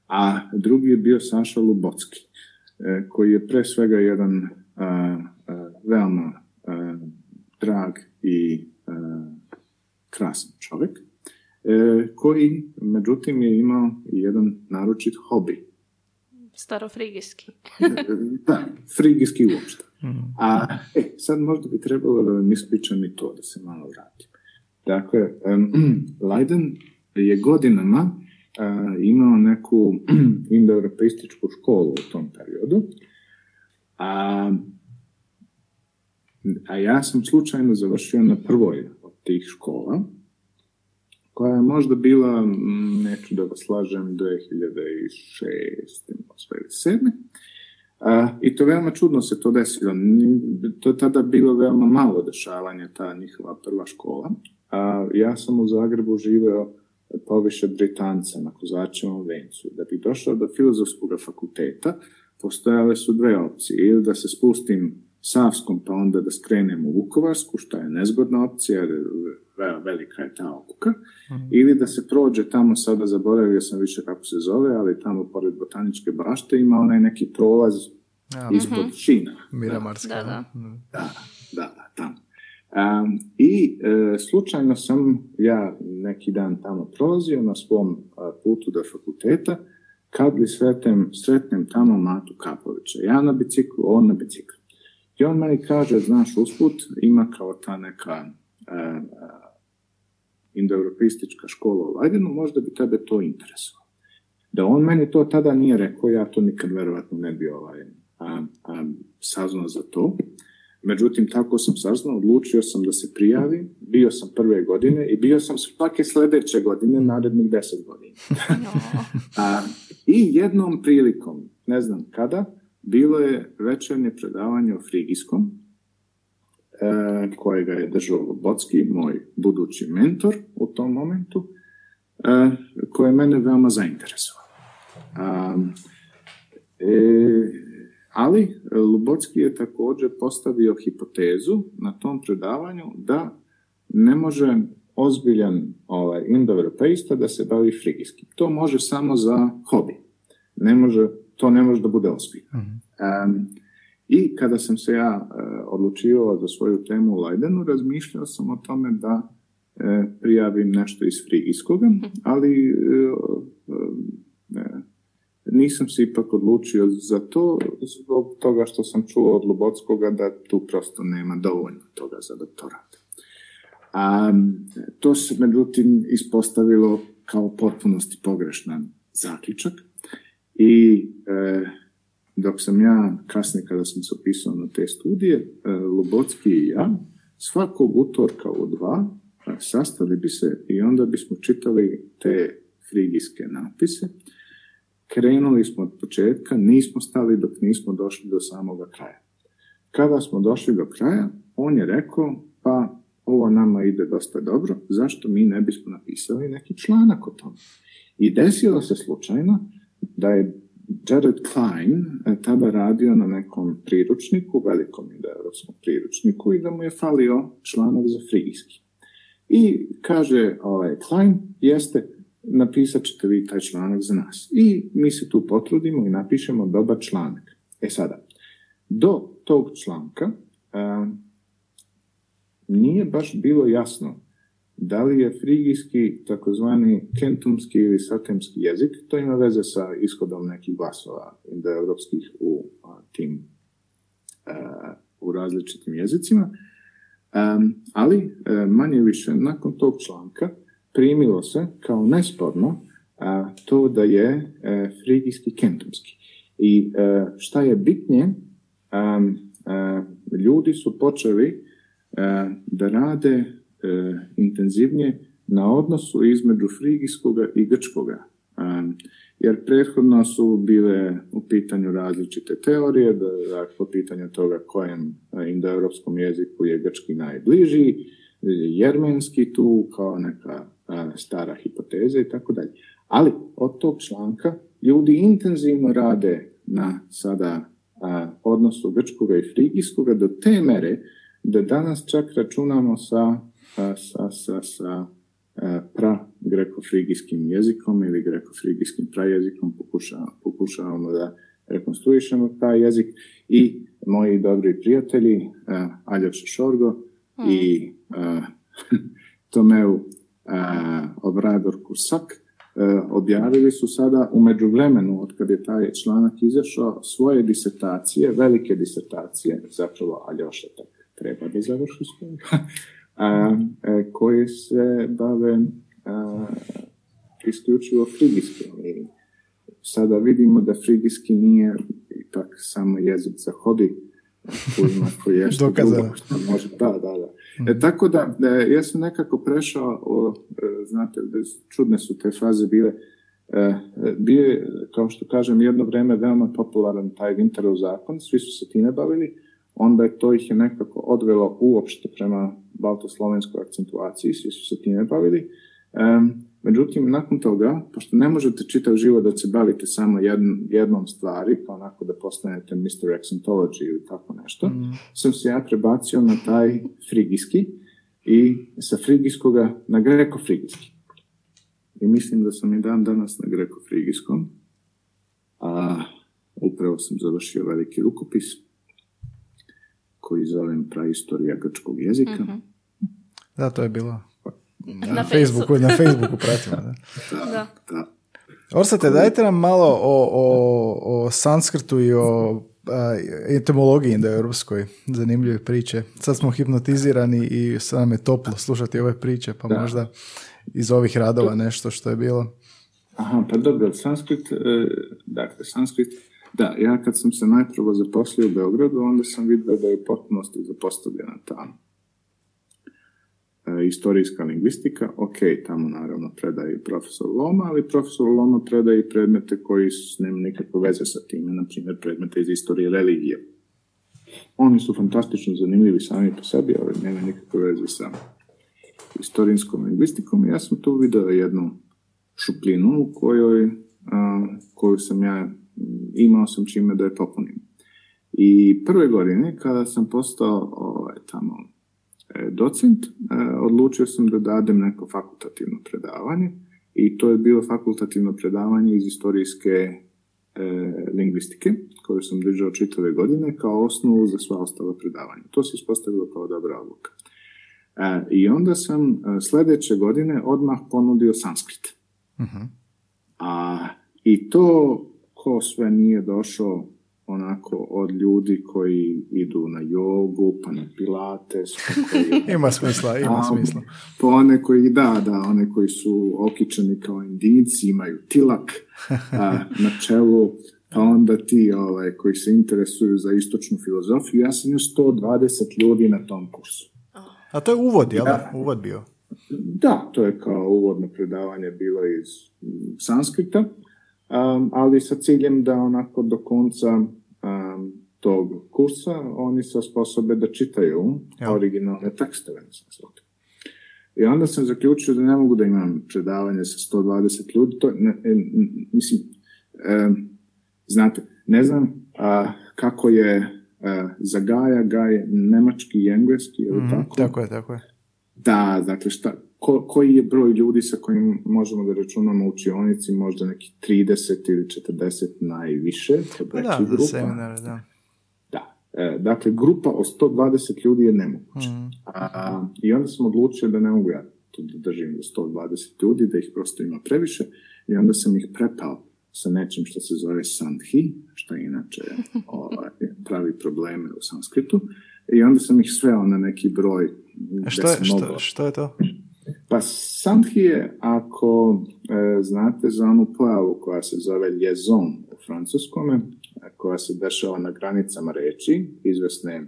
a drugi je bio Saša Lubocki, e, koji je pre svega jedan veoma drag i krasan čovjek, e, koji, međutim, je imao jedan naročit hobi. Starofrigijski. da, frigijski uopšte. A e, sad možda bi trebalo da vam ispričam i to, da se malo vratim. Dakle, Leiden je godinama imao neku indoeuropeističku školu u tom periodu, a, a ja sam slučajno završio na prvoj od tih škola, koja je možda bila, neću da vas slažem, 2006. možda ili 2007. A, I to veoma čudno se to desilo. To je tada bilo veoma malo dešavanja, ta njihova prva škola. A, ja sam u Zagrebu živeo poviše Britanca na Kozačevom vencu. Da bi došao do filozofskog fakulteta, postojale su dve opcije. Ili da se spustim Savskom, pa onda da skrenem u Vukovarsku, što je nezgodna opcija, jer velika je ta okuka, mhm. ili da se prođe tamo, sada zaboravio sam više kako se zove, ali tamo pored botaničke bašte ima onaj neki prolaz ispod šina. Miramarska. Da, da. Da, da, da, tamo. Um, I e, slučajno sam ja neki dan tamo prolazio na svom putu do fakulteta kad li sretnem, sretnem tamo Matu Kapovića, ja na biciklu, on na biciklu. I on meni kaže, znaš, usput ima kao ta neka e, indoeuropeistička škola u Leidenu, možda bi tebe to interesovalo. Da on meni to tada nije rekao, ja to nikad verovatno ne bi ovaj, a, a, saznao za to. Međutim, tako sam saznao, odlučio sam da se prijavim, bio sam prve godine i bio sam svake sljedeće godine, narednih deset godina. a, I jednom prilikom, ne znam kada, bilo je večernje predavanje o frigijskom, e, kojega je držao Lobotski, moj budući mentor u tom momentu, e, koje je mene veoma zainteresovalo. E, ali Lubocki je također postavio hipotezu na tom predavanju da ne može ozbiljan ovaj, indoeuropeista da se bavi frigijskim. To može samo za hobi. Ne može, to ne može da bude ozbiljno. I kada sam se ja uh, odlučivao za svoju temu u Leidenu, razmišljao sam o tome da e, prijavim nešto iz frigijskoga, mhm. ali e, nisam se ipak odlučio za to zbog toga što sam čuo od Lubotskoga da tu prosto nema dovoljno toga za doktorat. A, to se međutim ispostavilo kao potpunosti pogrešan zaključak i e, dok sam ja kasnije kada sam se opisao na te studije, e, Lubotski i ja svakog utorka u dva e, sastali bi se i onda bismo čitali te frigijske napise Krenuli smo od početka, nismo stali dok nismo došli do samoga kraja. Kada smo došli do kraja, on je rekao, pa ovo nama ide dosta dobro, zašto mi ne bismo napisali neki članak o tome? I desilo se slučajno da je Jared Klein e, tada radio na nekom priručniku, velikom europskom priručniku i da mu je falio članak za frigijski. I kaže ovaj, Klein, jeste, napisat ćete vi taj članak za nas. I mi se tu potrudimo i napišemo dobar članak. E sada, do tog članka nije baš bilo jasno da li je frigijski takozvani kentumski ili satemski jezik, to ima veze sa ishodom nekih glasova indoeuropskih u tim u različitim jezicima. ali manje više nakon tog članka primilo se kao nesporno a, to da je e, frigijski kentumski. I e, šta je bitnije, ljudi su počeli e, da rade intenzivnije na odnosu između frigijskoga i grčkoga. Jer prethodno su bile u pitanju različite teorije, da, po pitanju toga kojem indoeuropskom jeziku je grčki najbliži, jermenski tu kao neka stara hipoteza i tako dalje. Ali od tog članka ljudi intenzivno rade na sada odnosu grčkoga i frigijskoga do te mere da danas čak računamo sa, sa, sa, sa pra greko-frigijskim jezikom ili greko-frigijskim prajezikom pokušavamo da rekonstruišemo taj jezik i moji dobri prijatelji Aljoša Šorgo i Tomeu Obrador Kusak, e, objavili su sada u međuvremenu, od kad je taj članak izašao, svoje disertacije, velike disertacije, zapravo Aljoša tak treba da završi svoje, e, koji se bave isključivo frigijskim. I sada vidimo da frigijski nije ipak samo jezik za hodi, koji je što može, da, da, da. E, tako da, e, ja sam nekako prešao, o, e, znate, čudne su te faze bile, e, bio je, kao što kažem, jedno vrijeme veoma popularan taj Winterov zakon, svi su se time bavili, onda je to ih je nekako odvelo uopšte prema baltoslovenskoj akcentuaciji, svi su se time bavili. Međutim, nakon toga, pošto ne možete čitav život da se bavite samo jednom stvari, pa onako da postanete Mr. Accentology ili tako nešto, mm. sam se ja prebacio na taj frigijski i sa frigijskoga na greko-frigijski. I mislim da sam i dan danas na greko-frigijskom, a upravo sam završio veliki rukopis koji zovem praistorija grčkog jezika. mm Da, to je bilo na, Facebooku, na Facebooku pratimo. Da. da. Orsate, dajte nam malo o, o, o sanskrtu i o a, etimologiji indoeuropskoj zanimljive priče. Sad smo hipnotizirani i sad nam je toplo slušati ove priče, pa možda iz ovih radova nešto što je bilo. Aha, pa dobro, sanskrit, e, dakle, sanskrit, da, ja kad sam se najprvo zaposlio u Beogradu, onda sam vidio da je u potpunosti zapostavljena ta e, istorijska lingvistika, ok, tamo naravno predaje i profesor Loma, ali profesor Loma predaje i predmete koji nema nikakve veze sa time, na primjer predmete iz istorije religije. Oni su fantastično zanimljivi sami po sebi, ali nema nikakve veze sa istorijskom lingvistikom ja sam tu vidio jednu šupljinu u kojoj, a, koju sam ja imao sam čime da je popunim. I prve godine kada sam postao ovaj, tamo e, docent, e, odlučio sam da dadem neko fakultativno predavanje i to je bilo fakultativno predavanje iz istorijske e, lingvistike koju sam držao čitave godine kao osnovu za sva ostala predavanja. To se ispostavilo kao dobra odluka. E, I onda sam e, sljedeće godine odmah ponudio sanskrit. uh A, I to ko sve nije došao onako od ljudi koji idu na jogu, pa na pilates. Pa koji, ima smisla, ima smisla. Pa one koji, da, da, one koji su okičeni kao indinci, imaju tilak a, na čelu, pa onda ti ovaj, koji se interesuju za istočnu filozofiju. Ja sam još 120 ljudi na tom kursu. A to je uvod, jel? Da. Uvod bio. Da, to je kao uvodno predavanje bilo iz sanskrita, um, ali sa ciljem da onako do konca um, tog kursa oni se sposobe da čitaju ja. originalne tekstove. I onda sam zaključio da ne mogu da imam predavanje sa 120 ljudi. To, ne, mislim, e, znate, ne znam a, kako je uh, za Gaja, Gaj nemački i engleski, ili mm, tako? Tako je, tako je. Da, dakle, šta, ko, koji je broj ljudi sa kojim možemo da računamo u učionici, možda neki 30 ili 40 najviše. Pa da, grupa. za seminare, da. Da, e, dakle, grupa od 120 ljudi je nemoguća. Mm. A, I onda sam odlučio da ne mogu ja to da držim do 120 ljudi, da ih prosto ima previše, i onda sam ih prepao sa nečim što se zove sandhi, što inače ovaj, pravi probleme u sanskritu. I onda sam ih sveo na neki broj. A što je, što, što je to? Pa sandhi je, ako e, znate za onu pojavu koja se zove ljezon u francuskome, koja se dešava na granicama reči, izvesne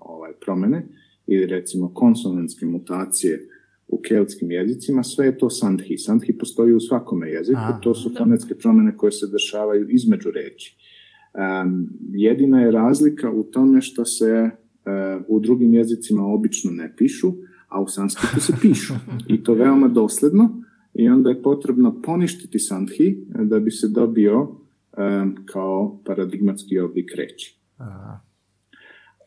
ovaj, promene, ili recimo konsonantske mutacije u keltskim jezicima, sve je to sandhi. Sandhi postoji u svakome jeziku, Aha, to su fonetske promjene koje se dešavaju između reči. Um, jedina je razlika u tome što se uh, u drugim jezicima obično ne pišu, a u sanskritu se pišu. I to veoma dosledno i onda je potrebno poništiti sandhi da bi se dobio um, kao paradigmatski oblik reči. Aha.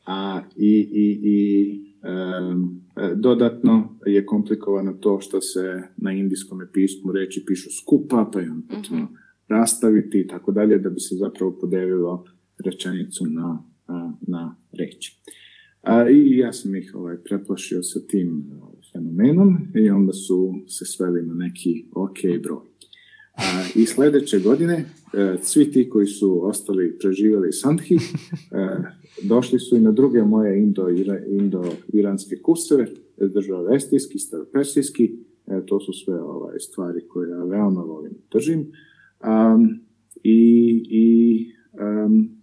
A i, i, i E, dodatno je komplikovano to što se na indijskom pismu reći pišu skupa, pa je on potrebno mhm. rastaviti i tako dalje, da bi se zapravo podelilo rečenicu na, na reći. A, I ja sam ih ovaj, preplašio sa tim fenomenom i onda su se sveli na neki ok broj. A, I sljedeće godine e, svi ti koji su ostali preživjeli Sandhi e, došli su i na druge moje indo-iranske indo kurseve, država vestijski, staropersijski, e, to su sve ovaj, stvari koje ja veoma volim držim. Um, I, i um,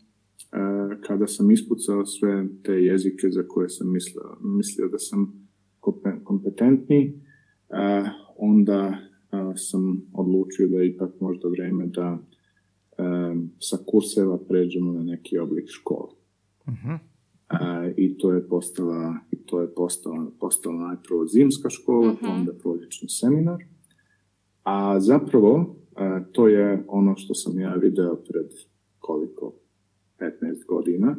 kada sam ispucao sve te jezike za koje sam mislio, mislio da sam kompetentni, onda sam odlučio da je ipak možda vrijeme da sa kurseva pređemo na neki oblik škole. uh I to je postala, i to je postala, postala najprvo zimska škola, uh onda proljećni seminar. A zapravo to je ono što sam ja video pred koliko 15 godina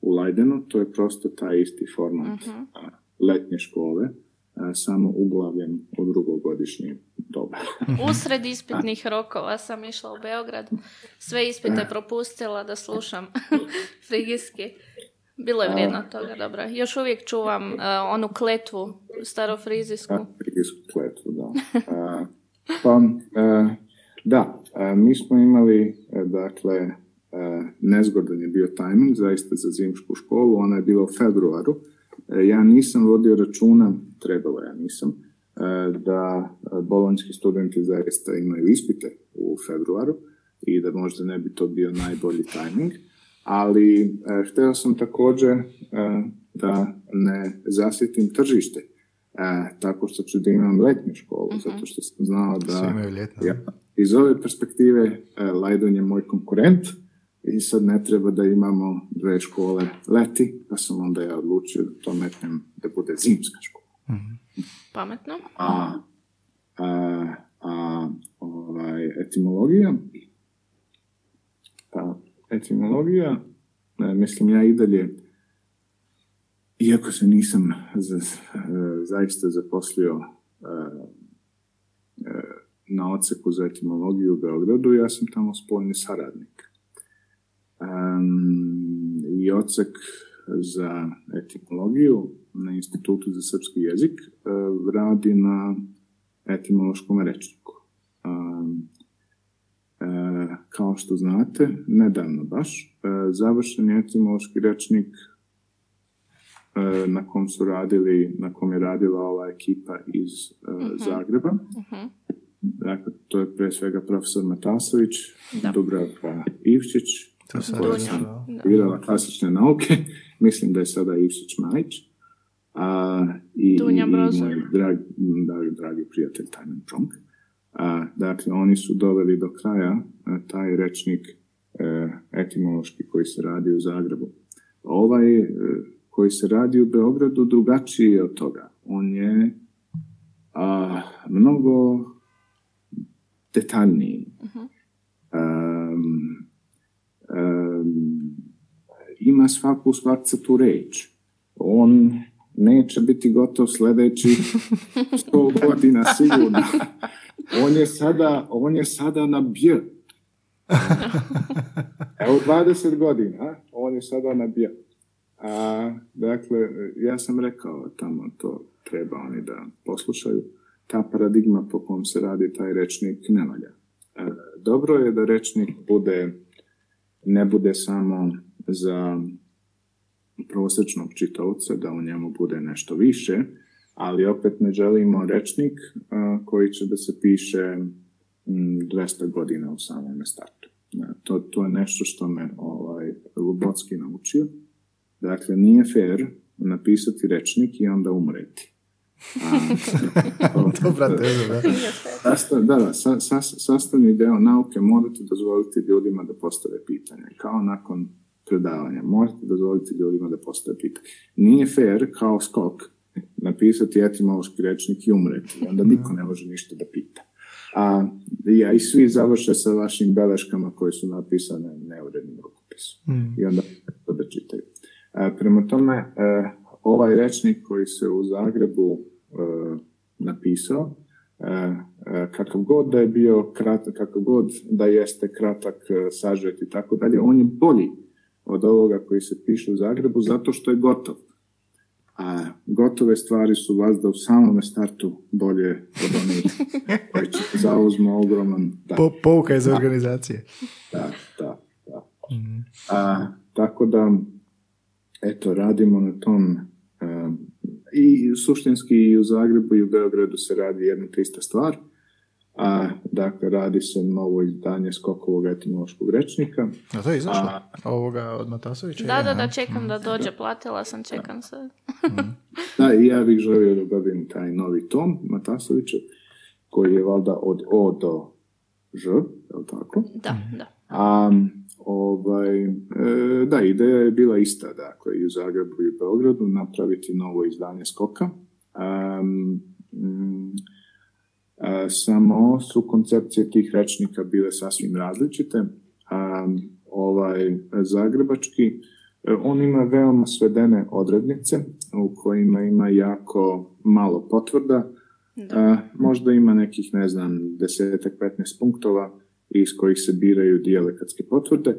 u Leidenu, to je prosto taj isti format uh letnje škole, samo uglavljen u drugogodišnji doba. Usred ispitnih rokova sam išla u Beograd. Sve ispite propustila da slušam frigijski. Bilo je vrijedno toga, dobro. Još uvijek čuvam uh, onu kletvu, starofrizijsku. Frigijsku kletvu, da. pa, uh, Da, mi smo imali, dakle, nezgodan je bio tajming zaista za zimsku školu, ona je bila u februaru. Ja nisam vodio računa, trebalo ja nisam, da bolonjski studenti zaista imaju ispite u februaru i da možda ne bi to bio najbolji tajming, ali htio sam također da ne zasjetim tržište tako što ću da imam letnju školu, mhm. zato što sam znao da ja, iz ove perspektive Lajdon je moj konkurent i sad ne treba da imamo dve škole leti, pa sam onda ja odlučio da to metnem da bude zimska škola. mm Pametno. A, a, a ovaj, etimologija pa etimologija mislim ja i dalje iako se nisam za, zaista zaposlio e, e, na odseku za etimologiju u Beogradu, ja sam tamo spoljni saradnik. I odsek za etimologiju na Institutu za srpski jezik e, radi na etimološkom rečniku. Kao što znate, nedavno baš, završen je etimološki rečnik na kom su radili, na kom je radila ova ekipa iz uh, Zagreba. uh Dakle, to je pre svega profesor Matasović, Dubravka Ivčić, koja je klasične nauke. Mislim da je sada Ivčić Majić. A, i, Dunja i moj dragi, dragi prijatelj Tajman Čonk. A, dakle, oni su doveli do kraja a, taj rečnik e, etimološki koji se radi u Zagrebu. Ovaj e, koji se radi u Beogradu drugačiji od toga. On je a, mnogo detaljniji. Uh-huh. Um, um, ima svaku tu reč. On neće biti gotov sljedeći sto godina sigurno. On je sada, on je sada na bj. Evo 20 godina, on je sada na bj. A, dakle, ja sam rekao tamo to treba oni da poslušaju. Ta paradigma po kom se radi taj rečnik ne valja. E, dobro je da rečnik bude, ne bude samo za prosječnog čitovca, da u njemu bude nešto više, ali opet ne želimo rečnik koji će da se piše 200 godina u samom startu. E, to, to je nešto što me ovaj, Lubocki naučio Dakle, nije fair napisati rečnik i onda umreti. Dobra teza, da. da, da, sastavni deo nauke morate dozvoliti ljudima da postave pitanja. Kao nakon predavanja. Morate dozvoliti ljudima da postave pitanje. Nije fair kao skok napisati etimološki rečnik i umreti. Onda niko ne može ništa da pita. A ja, i svi završe sa vašim beleškama koje su napisane neurednim rukopisom. Mm. I onda da čitaju. E, prema tome, e, ovaj rečnik koji se u Zagrebu e, napisao, kakav god da je bio kratak, kakav god da jeste kratak, sažet i tako dalje, on je bolji od ovoga koji se piše u Zagrebu zato što je gotov. A gotove stvari su vas da u samom startu bolje od onih koji će zauzmu ogroman... Da. Po, pouka iz organizacije. Da, da, da. Mhm. A, tako da eto, radimo na tom i suštinski i u Zagrebu i u Beogradu se radi jedna te ista stvar. A, dakle, radi se novo izdanje skokovog etimološkog rečnika. A to je izašlo? A, ovoga od Matasovića? Da, da, da, čekam da dođe, platila sam, čekam se. da, i ja bih želio da dobijem taj novi tom Matasovića, koji je valjda od O do Ž, je li tako? Da, da. A, Ovaj, e, da, ideja je bila ista, dakle, i u Zagrebu i u Beogradu napraviti novo izdanje skoka. Um, samo su koncepcije tih rečnika bile sasvim različite. Ovaj zagrebački, e, on ima veoma svedene odrednice u kojima ima jako malo potvrda. možda ima nekih, ne znam, desetak, 15 punktova, iz kojih se biraju dijalekatske potvrde,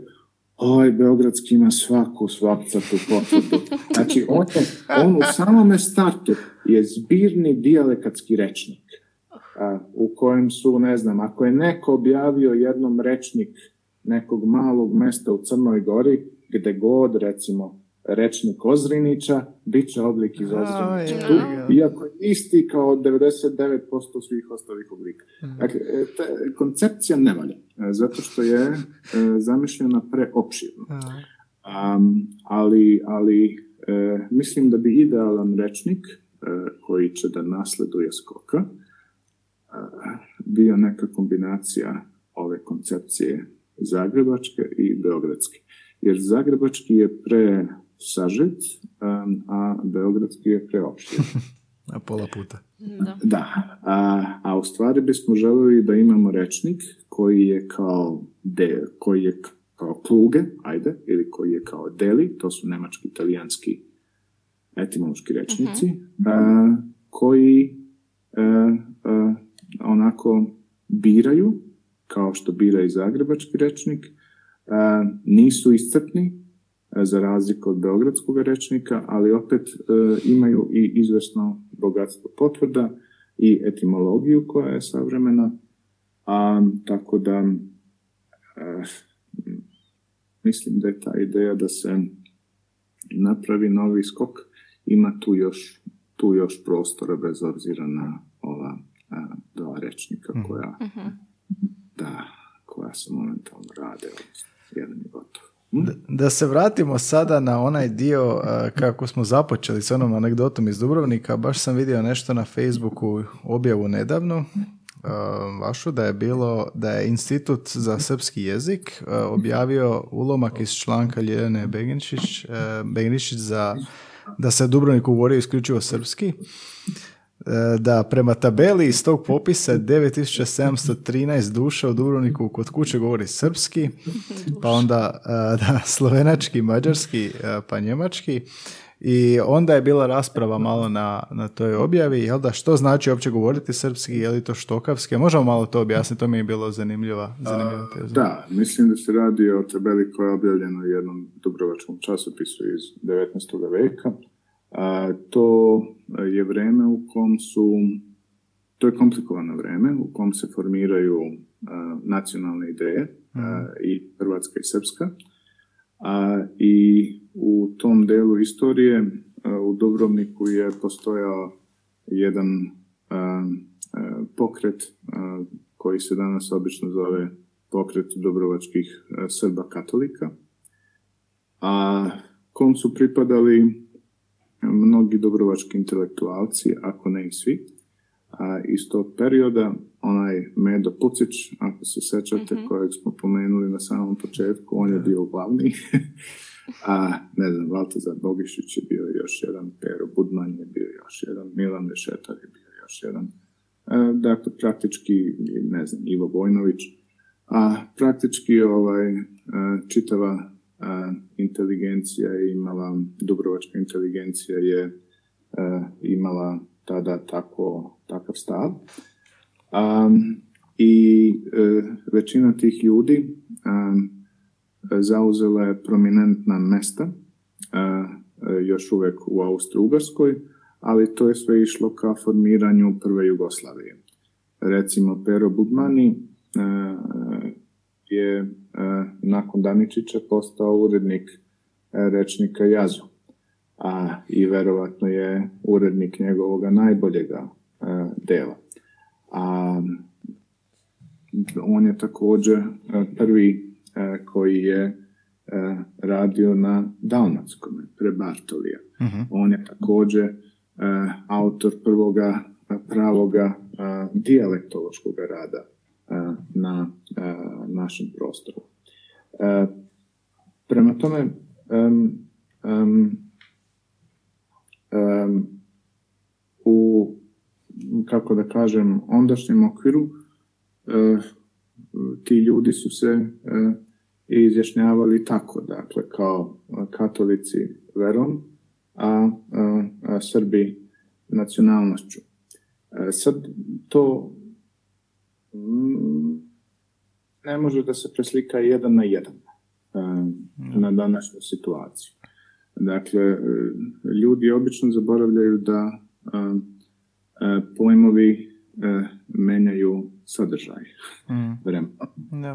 ovaj Beogradski ima svaku svakcatu potvrdu. Znači, on, on u samome startu je zbirni dijalekatski rečnik. U kojem su, ne znam, ako je neko objavio jednom rečnik nekog malog mesta u Crnoj Gori, gde god, recimo, rečnik Ozrinića, bit će oblik iz Ozrinića. Tu, iako je isti kao 99% svih ostalih oblika. Mm. Dakle, e, ta koncepcija ne valja, e, zato što je e, zamišljena preopširno. Um, ali ali mislim da bi idealan rečnik koji će da nasleduje skoka bio neka kombinacija ove koncepcije zagrebačke i beogradske. Jer zagrebački je pre sažet, a beogradski je preopšten. a pola puta. Da. da. A, a u stvari bismo želeli da imamo rečnik koji je kao de, koji je kao kluge, ajde, ili koji je kao deli, to su nemački, italijanski etimološki rečnici, uh-huh. koji a, e, a, e, onako biraju, kao što bira i zagrebački rečnik, a, nisu iscrpni, E, za razliku od beogradskog rečnika, ali opet e, imaju i izvesno bogatstvo potvrda i etimologiju koja je savremena, a tako da e, mislim da je ta ideja da se napravi novi skok, ima tu još, tu još prostora bez obzira na dva rečnika mhm. koja, uh da, koja se momentalno rade, jedan je gotov. Da se vratimo sada na onaj dio kako smo započeli s onom anegdotom iz Dubrovnika, baš sam vidio nešto na Facebooku objavu nedavno, vašu, da je bilo, da je Institut za srpski jezik objavio ulomak iz članka Ljeljane Beginčić, Beginčić za da se Dubrovniku govori isključivo srpski E, da prema tabeli iz tog popisa 9713 duša u Dubrovniku kod kuće govori srpski, pa onda e, da, slovenački, mađarski, e, pa njemački. I onda je bila rasprava malo na, na toj objavi, jel da, što znači uopće govoriti srpski, je li to štokavski? Možemo malo to objasniti, to mi je bilo zanimljiva, zanimljiva teza. Da, mislim da se radi o tabeli koja je objavljena u jednom dubrovačkom časopisu iz 19. veka to je vreme u kom su, to je komplikovano vreme u kom se formiraju nacionalne ideje mhm. i Hrvatska i Srpska. A, I u tom delu istorije u Dubrovniku je postojao jedan pokret koji se danas obično zove pokret Dubrovačkih Srba katolika, a kom su pripadali mnogi dobrovački intelektualci, ako ne i svi. A iz tog perioda onaj Medo Pucić, ako se sećate, mm-hmm. kojeg smo pomenuli na samom početku, on je bio glavni. A, ne znam, Valtazar Bogišić je bio još jedan, Pero Budman je bio još jedan, Milan Vešetar je bio još jedan. E, dakle, praktički, ne znam, Ivo Vojnović. A praktički ovaj, e, čitava inteligencija je imala, dubrovačka inteligencija je imala tada tako, takav stav. I e, većina tih ljudi zauzela je prominentna mesta, još uvek u Austro-Ugarskoj, ali to je sve išlo ka formiranju prve Jugoslavije. Recimo, Pero Budmani je e, nakon Daničića postao urednik e, rečnika Jazu. A i verovatno je urednik njegovog najboljega e, dela. A on je također prvi koji je radio na Dalmatskom, pre Bartolija. Uh-huh. On je također autor prvoga pravoga dijalektološkog rada na našem prostoru. Prema tome, u, kako da kažem, ondašnjem okviru e, ti ljudi su se e, izjašnjavali tako, dakle, kao katolici verom, a, a Srbi nacionalnošću. E, sad to ne može da se preslika jedan na jedan na današnju situaciju. Dakle, ljudi obično zaboravljaju da pojmovi menjaju sadržaj Mm.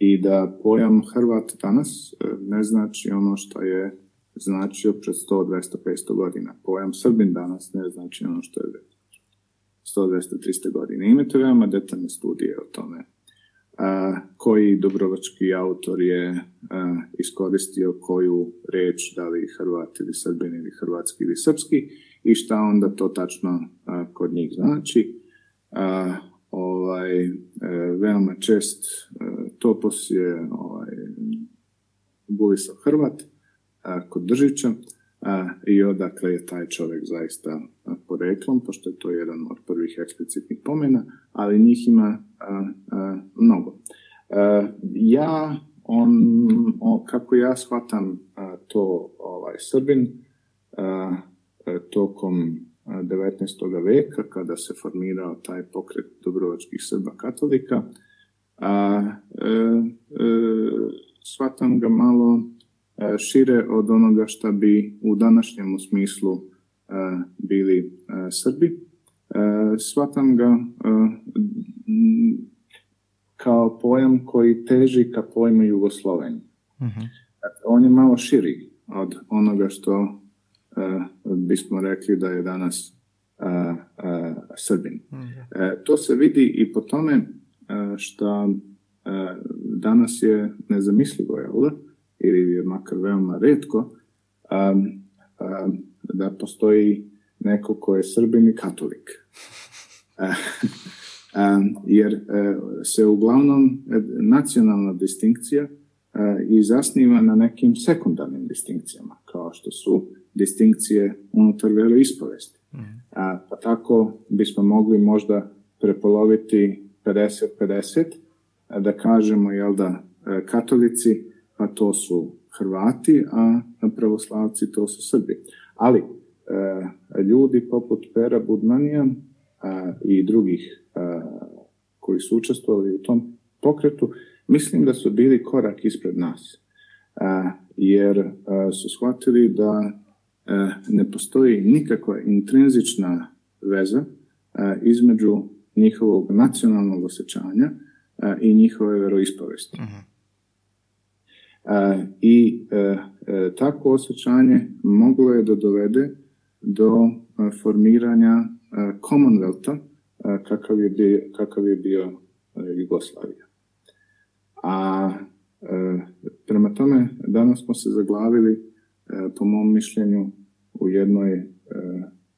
I da pojam Hrvat danas ne znači ono što je značio pred 100, 200, 500 godina. Pojam Srbin danas ne znači ono što je 100, 200, 300 godina. Imate veoma detaljne studije o tome a, koji dubrovački autor je a, iskoristio koju reč, da li Hrvat ili Srbin ili Hrvatski ili Srpski i šta onda to tačno a, kod njih znači. Ovaj, e, veoma čest e, topos je ovaj, Bulisav Hrvat kod Držića i odakle je taj čovjek zaista a, poreklom, pošto je to jedan od prvih eksplicitnih pomena, ali njih ima a, mnogo. Ja, on, o, kako ja shvatam to ovaj, Srbin, tokom a, 19. veka, kada se formirao taj pokret Dubrovačkih Srba katolika, a, e, e, shvatam ga malo e, šire od onoga što bi u današnjem smislu e, bili e, Srbi. E, shvatam ga e, kao pojam koji teži ka pojmu Jugoslovenije. Mhm. Dakle, on je malo širi od onoga što e, bismo rekli da je danas e, e, Srbin. E, to se vidi i po tome e, što e, danas je nezamislivo, jel da? Ili je makar veoma redko um, um, da postoji neko ko je Srbin i katolik. Um, jer e, se uglavnom e, nacionalna distinkcija e, i zasniva na nekim sekundarnim distinkcijama, kao što su distinkcije unutar veroispovesti. A, pa tako bismo mogli možda prepoloviti 50-50, a da kažemo jel da e, katolici, pa to su Hrvati, a pravoslavci to su Srbi. Ali e, ljudi poput Pera Budmanija a, i drugih a, koji su učestvovali u tom pokretu, mislim da su bili korak ispred nas. A, jer a, su shvatili da a, ne postoji nikakva intrinzična veza a, između njihovog nacionalnog osjećanja a, i njihove veroispovesti. A, I e, e, takvo osjećanje moglo je da dovede do a, formiranja Commonwealtha kakav je bio, kakav je bio Jugoslavija. A e, prema tome danas smo se zaglavili e, po mom mišljenju u jednoj e,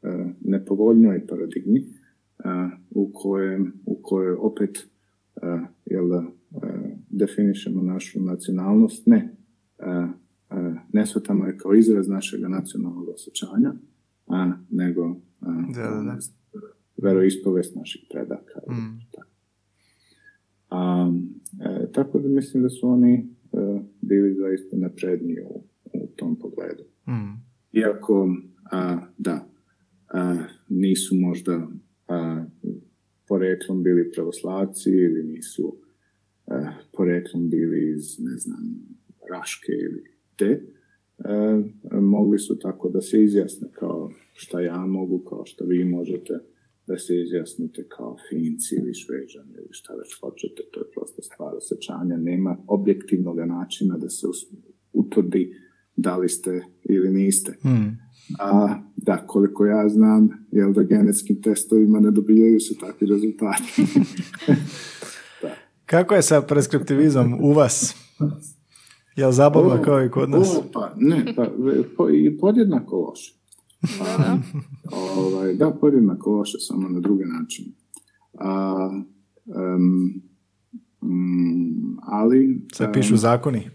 e, nepovoljnoj paradigmi u kojem u kojoj opet jel da, definišemo našu nacionalnost ne ne shvatamo je kao izraz našeg nacionalnog osjećanja a, nego Da, da, da. veroispovest naših predaka Mm. tako. A, e, tako da mislim da su oni e, bili zaista napredniji u, u tom pogledu. Mm. Iako, a, da, a, nisu možda a, poreklom bili pravoslavci ili nisu a, poreklom bili iz, ne znam, Raške ili te, a, mogli su tako da se izjasne kao šta ja mogu, kao što vi možete da se izjasnite kao Finci ili Šveđani ili šta već hoćete, to je prosto stvar osjećanja, nema objektivnog načina da se utvrdi da li ste ili niste. Mm. A da, koliko ja znam, jel da genetskim testovima ne dobijaju se takvi rezultati. Kako je sa preskriptivizmom u vas? Jel zabavno kao i kod nas? O, pa, ne, pa, po, i podjednako loše. A, ovaj, da, podjednako loše, samo na druge načine. A, em, mm, ali... Se pišu zakoni.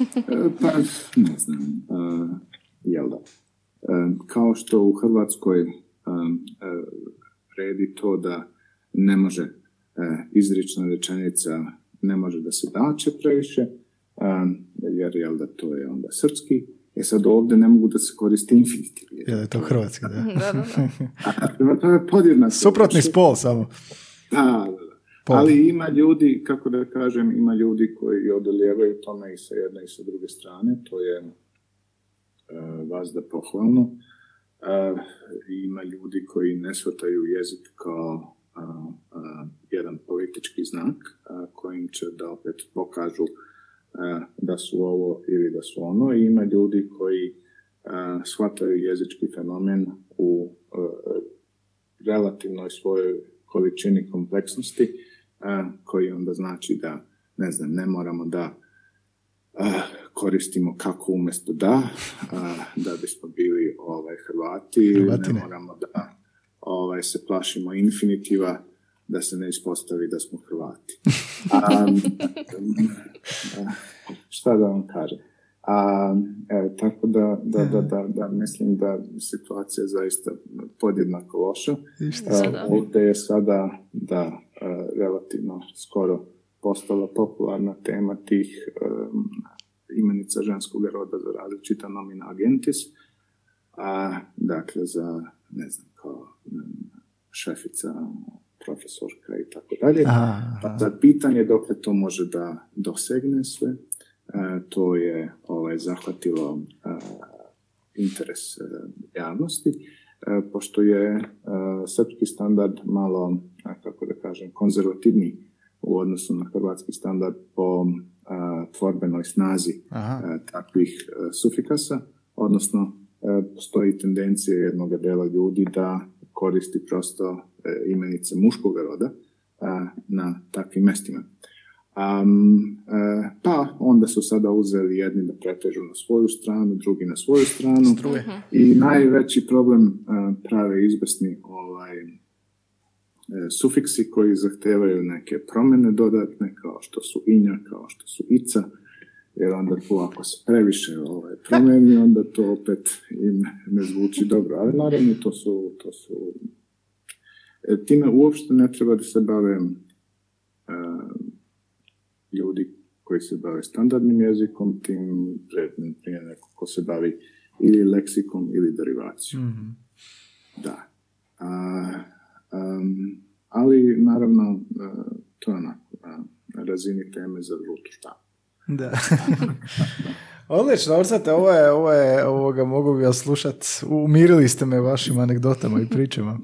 E, Pa, ne znam, e, jel da. E, kao što u Hrvatskoj e, redi to da ne može izrična rečenica ne može da se dače previše, e, jer jel da to je onda srpski, e sad ovdje ne mogu da se koriste infinitiv. Jel je to hrvatski, da. Da, da, da. Podjednako. Suprotni spol samo. Da, da, da. Pol. Ali ima ljudi, kako da kažem, ima ljudi koji odoljevaju tome i sa jedne i sa druge strane, to je uh, vas da pohvalno. Uh, ima ljudi koji ne shvataju jezik kao jedan politički znak kojim će da opet pokažu da su ovo ili da su ono. I ima ljudi koji shvataju jezički fenomen u relativnoj svojoj količini kompleksnosti koji onda znači da ne znam, ne moramo da koristimo kako umjesto da, da bismo bili ovaj, Hrvati, ne moramo da ovaj, se plašimo infinitiva, da se ne ispostavi da smo Hrvati. A, šta da vam kažem? A, e, tako da, da, da, da, da, mislim da situacija je zaista podjednako loša. Ovdje je sada da relativno skoro postala popularna tema tih imenica ženskog roda za različita nomina agentis, a dakle za, ne znam, kao šefica, profesorka i tako dalje. Pa za pitanje dok to može da dosegne sve, e, to je ovaj, zahvatilo e, interes e, javnosti, pošto je srpski standard malo, kako da kažem, konzervativni u odnosu na hrvatski standard po tvorbenoj snazi takvih sufikasa, odnosno postoji tendencija jednog dela ljudi da koristi prosto imenice muškog roda na takvim mestima. Um, pa onda su sada uzeli jedni da pretežu na svoju stranu, drugi na svoju stranu. I najveći problem prave izbesni ovaj, E, sufiksi koji zahtevaju neke promjene dodatne, kao što su inja, kao što su ica, jer onda tu ako se previše ovaj, promijeni, onda to opet im ne zvuči dobro. Ali naravno to su, to su e, time uopšte ne treba da se bave e, ljudi koji se bave standardnim jezikom, tim prije neko ko se bavi ili leksikom ili derivacijom. mm Da. A, Um, ali naravno uh, to je onako na razini teme za šta. Da. Odlično, Orsate, ovo je, ovo je, ovoga mogu bi vas slušat, umirili ste me vašim anegdotama i pričama.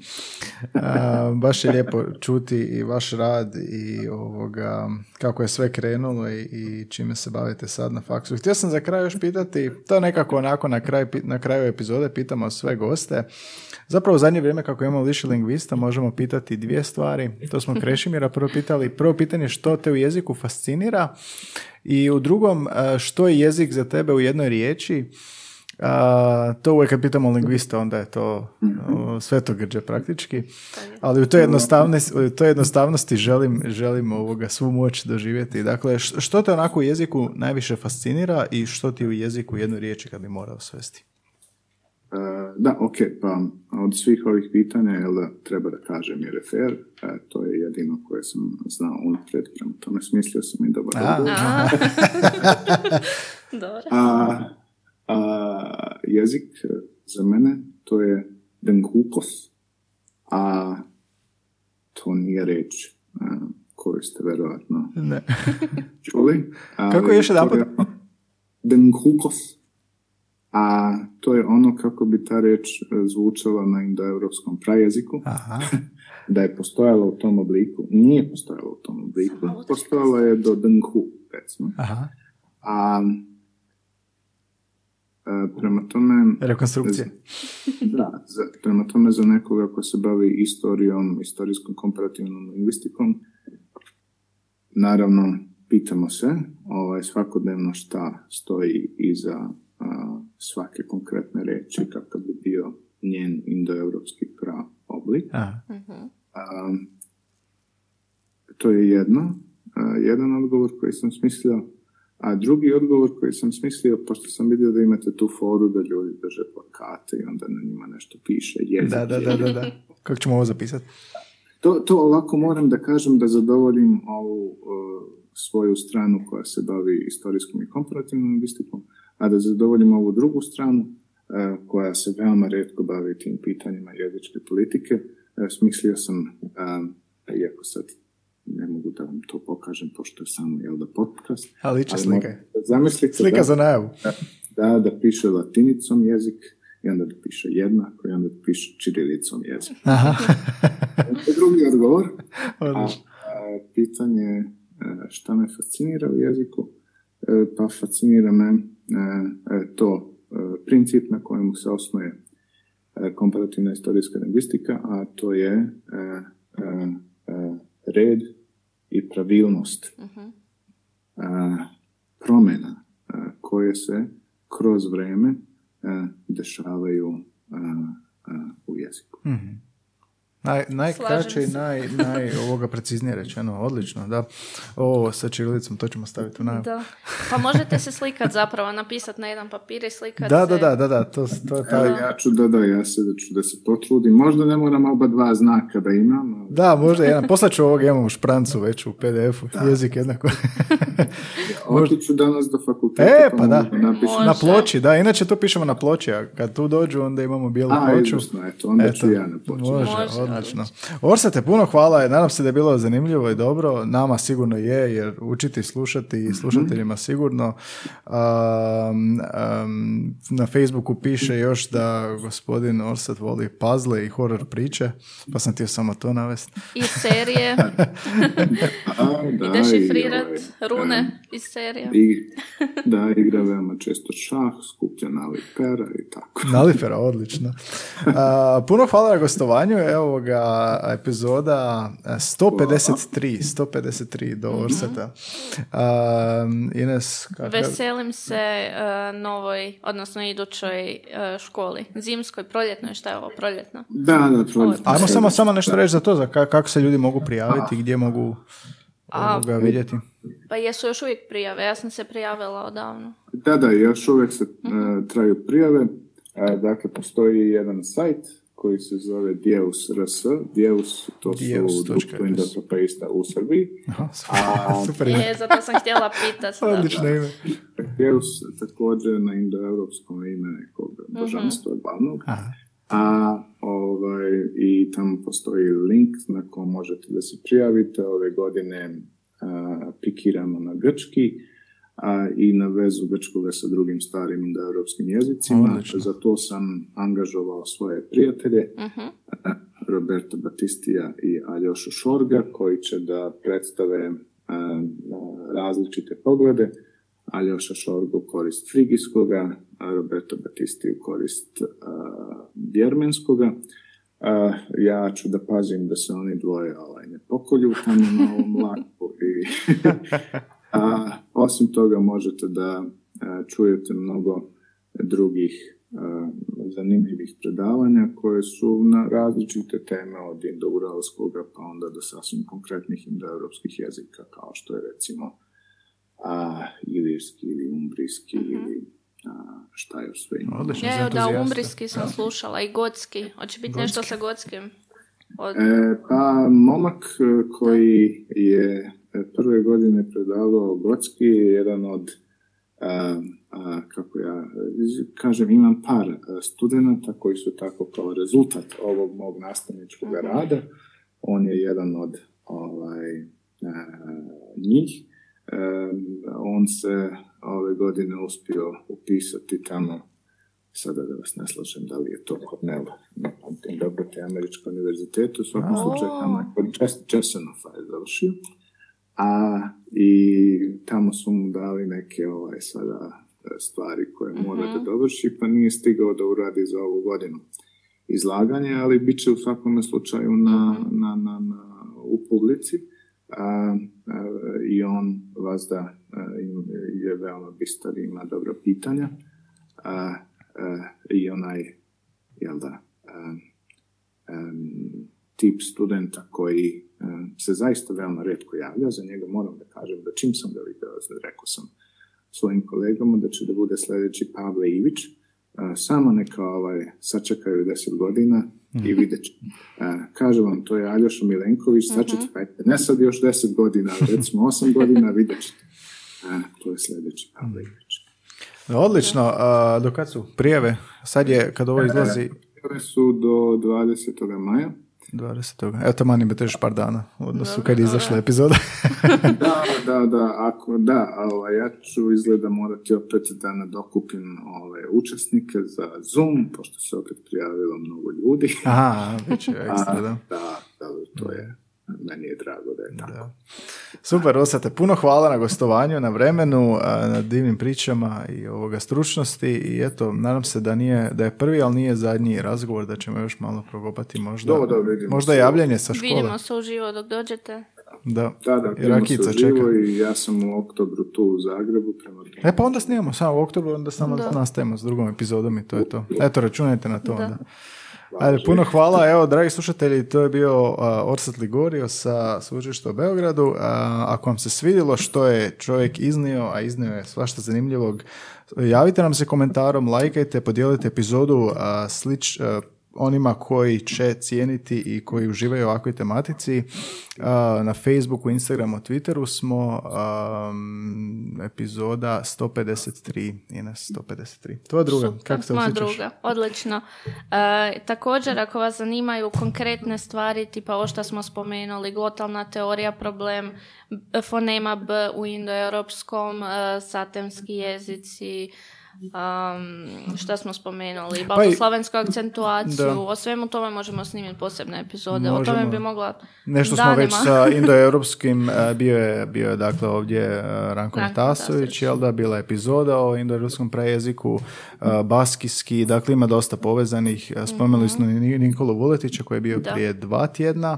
baš je lijepo čuti i vaš rad i ovoga, kako je sve krenulo i, i čime se bavite sad na faksu. Htio sam za kraj još pitati, to nekako onako na, kraj, na kraju epizode pitamo sve goste, Zapravo u zadnje vrijeme kako imamo više lingvista možemo pitati dvije stvari. To smo Krešimira prvo pitali. Prvo pitanje što te u jeziku fascinira i u drugom e, što je jezik za tebe u jednoj riječi. to uvijek kad pitamo lingvista onda je to uh, svetogrđe praktički. Ali u toj jednostavnosti, u toj jednostavnosti želim, želim ovoga svu moć doživjeti. Dakle, što te onako u jeziku najviše fascinira i što ti u jeziku u jednoj riječi kad bi morao svesti? E, da, ok, pa od svih ovih pitanja, jel da treba da kažem je refer, e, to je jedino koje sam znao unaprijed, prema tome smislio sam i dobar a, a, jezik za mene to je denkukos, a to nije reč koju ste verovatno ne. čuli. Kako je još jedan Denkukos a to je ono kako bi ta reč e, zvučala na indoevropskom prajeziku. Aha. da je postojala u tom obliku. Nije postojala u tom obliku. Postojala je do dnku, recimo. Aha. A e, prema tome... Rekonstrukcija. Da, za, prema tome za nekoga ko se bavi istorijom, istorijskom komparativnom lingvistikom, naravno pitamo se ovaj, svakodnevno šta stoji iza svake konkretne reči kakav bi bio njen indoevropski prav oblik. to je jedno, jedan odgovor koji sam smislio, a drugi odgovor koji sam smislio, pošto sam vidio da imate tu foru da ljudi drže plakate i onda na njima nešto piše. Jezik, da, da, da, da, da. Kako ćemo ovo zapisati? To, to ovako moram da kažem da zadovoljim ovu svoju stranu koja se bavi istorijskom i komparativnom lingvistikom, a da zadovoljimo ovu drugu stranu e, koja se veoma redko bavi tim pitanjima jezičke politike. E, smislio sam, e, iako sad ne mogu da vam to pokažem, pošto je samo jel da podcast. Ali slika. Zamislite slika za najavu. Da, da piše latinicom jezik i onda piše jednako i onda piše čirilicom jezik. drugi odgovor. A, pitanje e, šta me fascinira u jeziku, pa fascinira me e, to princip na kojemu se osnuje komparativna istorijska lingvistika, a to je red i pravilnost uh promjena koje se kroz vreme dešavaju u jeziku. Mhm. Naj, najkraće i naj, naj ovoga preciznije rečeno, odlično, da. Ovo sa čirilicom, to ćemo staviti u najavu. Da. Pa možete se slikati zapravo, napisati na jedan papir i slikati da, se. Da, da, da, da, to, to je taj... Ja ću da, da, ja se da ću da se potrudim. Možda ne moram oba dva znaka da imam. Da, možda jedan. Poslat ću ovog, imamo u šprancu već u PDF-u, jezik jednako. Otiću danas do fakulteta. E, pa, pa da, na ploči, da, inače to pišemo na ploči, a kad tu dođu onda imamo bijelu ploču. A, eto, onda ću ja na ploči. Može, može odlično. Orsate, puno hvala, nadam se da je bilo zanimljivo i dobro, nama sigurno je, jer učiti slušati i slušateljima sigurno. na Facebooku piše još da gospodin Orsat voli puzzle i horror priče, pa sam htio samo to navesti. I serije. I dešifrirat rune iz serija. I, da, igra veoma često šah, skuplja nalipera i tako. Nalipera, odlično. puno hvala na gostovanju, evo ga epizoda 153, 153 do Orseta. Ines, Veselim se uh, novoj, odnosno idućoj uh, školi. Zimskoj, proljetnoj, šta je ovo, proljetno? Da, da, proljetno. Ajmo samo, samo nešto reći za to, za kako se ljudi mogu prijaviti, gdje mogu ovoga vidjeti. Pa jesu još uvijek prijave, ja sam se prijavila odavno. Da, da, još uvijek se uh, traju prijave. Dakle, postoji jedan sajt koji se zove Djeus RS. Djeus, to Djeus. su društvo indoeuropeista u Srbiji. Aha, A, super Je, zato sam htjela pitati. Odlično ime. Djeus također na indoeuropskom ime nekog mhm. božanstva uh-huh. glavnog. Aha. A ovaj, i tamo postoji link na kom možete da se prijavite. Ove godine a, pikiramo na grčki a, i na vezu grčkoga sa drugim starim indoeuropskim jezicima. Za to sam angažovao svoje prijatelje, uh-huh. Roberta Batistija i Aljoša Šorga, koji će da predstave a, različite poglede. Aljoša Šorga u korist frigijskoga, a Roberto Batisti u korist vjermenskoga. ja ću da pazim da se oni dvoje ovaj, ne pokolju tamo na ovom laku i A, osim toga možete da čujete mnogo drugih zanimljivih predavanja koje su na različite teme od indouralskog pa onda do sasvim konkretnih indoeuropskih jezika kao što je recimo a, ilirski ili umbrijski mm-hmm. ili a, šta još sve ima. Ja, da, umbrijski sam slušala i gotski. Hoće biti nešto sa gotskim? Od... E, pa, momak e, koji je prve godine predavao Gotski je jedan od a, a, kako ja kažem, imam par studenta koji su tako kao rezultat ovog mog nastavničkog uh rada. On je jedan od ovaj, a, njih. A, on se ove godine uspio upisati tamo sada da vas ne slažem da li je to Cornell, ne pamtim dobro, te američke univerzitetu, u svakom slučaju tamo je kod Česenofa je završio a i tamo su mu dali neke ovaj, sada e, stvari koje mora da dovrši, pa nije stigao da uradi za ovu godinu izlaganje, ali bit će u svakom slučaju na, mhm. na, na, na, u publici. A, a, i on vas da je veoma bistar i ima dobra pitanja. A, i onaj jel da tip studenta koji se zaista veoma redko javlja, za njega moram da kažem da čim sam ga vidio, rekao sam svojim kolegama da će da bude sljedeći Pavle Ivić, samo neka ovaj, sačekaju deset godina i mhm. vidjet će. Kaže vam, to je Aljoša Milenković, mhm. sačekajte, ne sad još deset godina, recimo osam godina, vidjet ćete. To je sljedeći Pavle Ivić. Odlično, a, do kad su prijave? Sad je, kad ovo izlazi... Prijave su do 20. maja. 20. Eto, mani bi još par dana u odnosu kad je izašla epizoda. da, da, da, ako da, ovaj, ja ću izgleda morati opet da nadokupim ove učesnike za Zoom, pošto se opet prijavilo mnogo ljudi. Aha, već je ekstra, da. da, da, to je meni je drago da je tako. Da. Super, Osate, puno hvala na gostovanju, na vremenu, na divnim pričama i ovoga stručnosti i eto, nadam se da nije, da je prvi, ali nije zadnji razgovor, da ćemo još malo progopati možda, do, do, možda javljanje sa škole. Vidimo se uživo dok dođete. Da, da, da vidimo se uživo i ja sam u oktobru tu u Zagrebu. Prema e pa onda snimamo samo u oktobru, onda samo nastavimo s drugom epizodom i to je to. Eto, računajte na to onda. Ajde, puno hvala. Evo, dragi slušatelji, to je bio uh, Orsat Ligorio sa Sveučilišta u Beogradu. ako vam se svidjelo što je čovjek iznio, a iznio je svašta zanimljivog, javite nam se komentarom, lajkajte, podijelite epizodu, slič, onima koji će cijeniti i koji uživaju u ovakvoj tematici. Na Facebooku, Instagramu, Twitteru smo um, epizoda 153 i na 153. Tvoja druga, Super, kako se Moja druga, odlično. E, također, ako vas zanimaju konkretne stvari, tipa ovo što smo spomenuli, glotalna teorija, problem fonema B u indoeuropskom, e, satemski jezici, um, šta smo spomenuli, pa akcentuaciju, o svemu tome možemo snimiti posebne epizode, o tome bi mogla Nešto smo već sa indoeuropskim, e, bio je, bio je dakle ovdje e, Ranko Tasović, jel da, bila epizoda o indoeuropskom prejeziku, e, baskijski, dakle ima dosta povezanih, spomenuli smo Nikolu Vuletića koji je bio prije dva tjedna,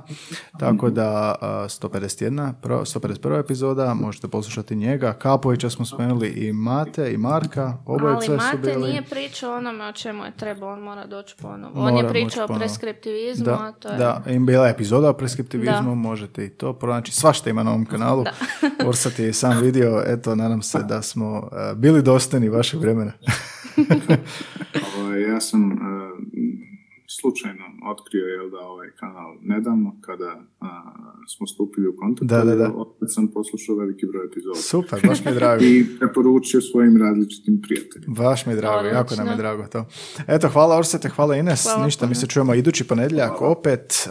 tako da 151, 151. epizoda, možete poslušati njega, Kapovića smo spomenuli i Mate i Marka, oba ali Mate nije pričao onome o čemu je trebao, on mora doći ponovo. on je pričao o preskriptivizmu, da, a to je... Da, im bila epizoda o preskriptivizmu, možete i to pronaći. Svašta ima na ovom kanalu. Orsat je sam vidio, eto, nadam se da smo eh, bili dostojni vašeg vremena. ja sam uh, slučajno otkrio je da ovaj kanal nedavno kada smo stupili u kontakt. Da, da, da. Opet sam poslušao veliki broj epizoda. Super, baš mi je drago. I preporučio svojim različitim prijateljima. Baš mi je drago, jako nam je drago to. Eto, hvala Orsete, hvala Ines. Ništa, mi se čujemo idući ponedjeljak. Opet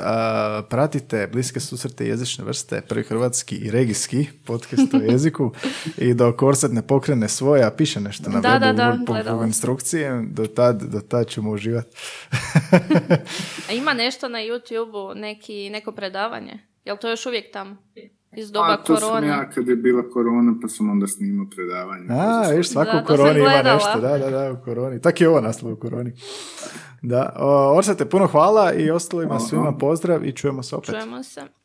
pratite bliske susrete jezične vrste, prvi hrvatski i regijski podcast o jeziku. I dok Orset ne pokrene svoje, a piše nešto na da, webu po, po, instrukcije, do tad, do tad ćemo uživati. A ima nešto na YouTube-u, neki, neko predavanje? Jel to još uvijek tamo? Iz doba A, to korone. sam ja kad je bila korona, pa sam onda snimao predavanje. A, viš, svako u koroni ima nešto. Da, da, da, u koroni. Tak je ovo naslov u koroni. Da, Orsate, puno hvala i ostalima svima pozdrav i čujemo se opet. Čujemo se.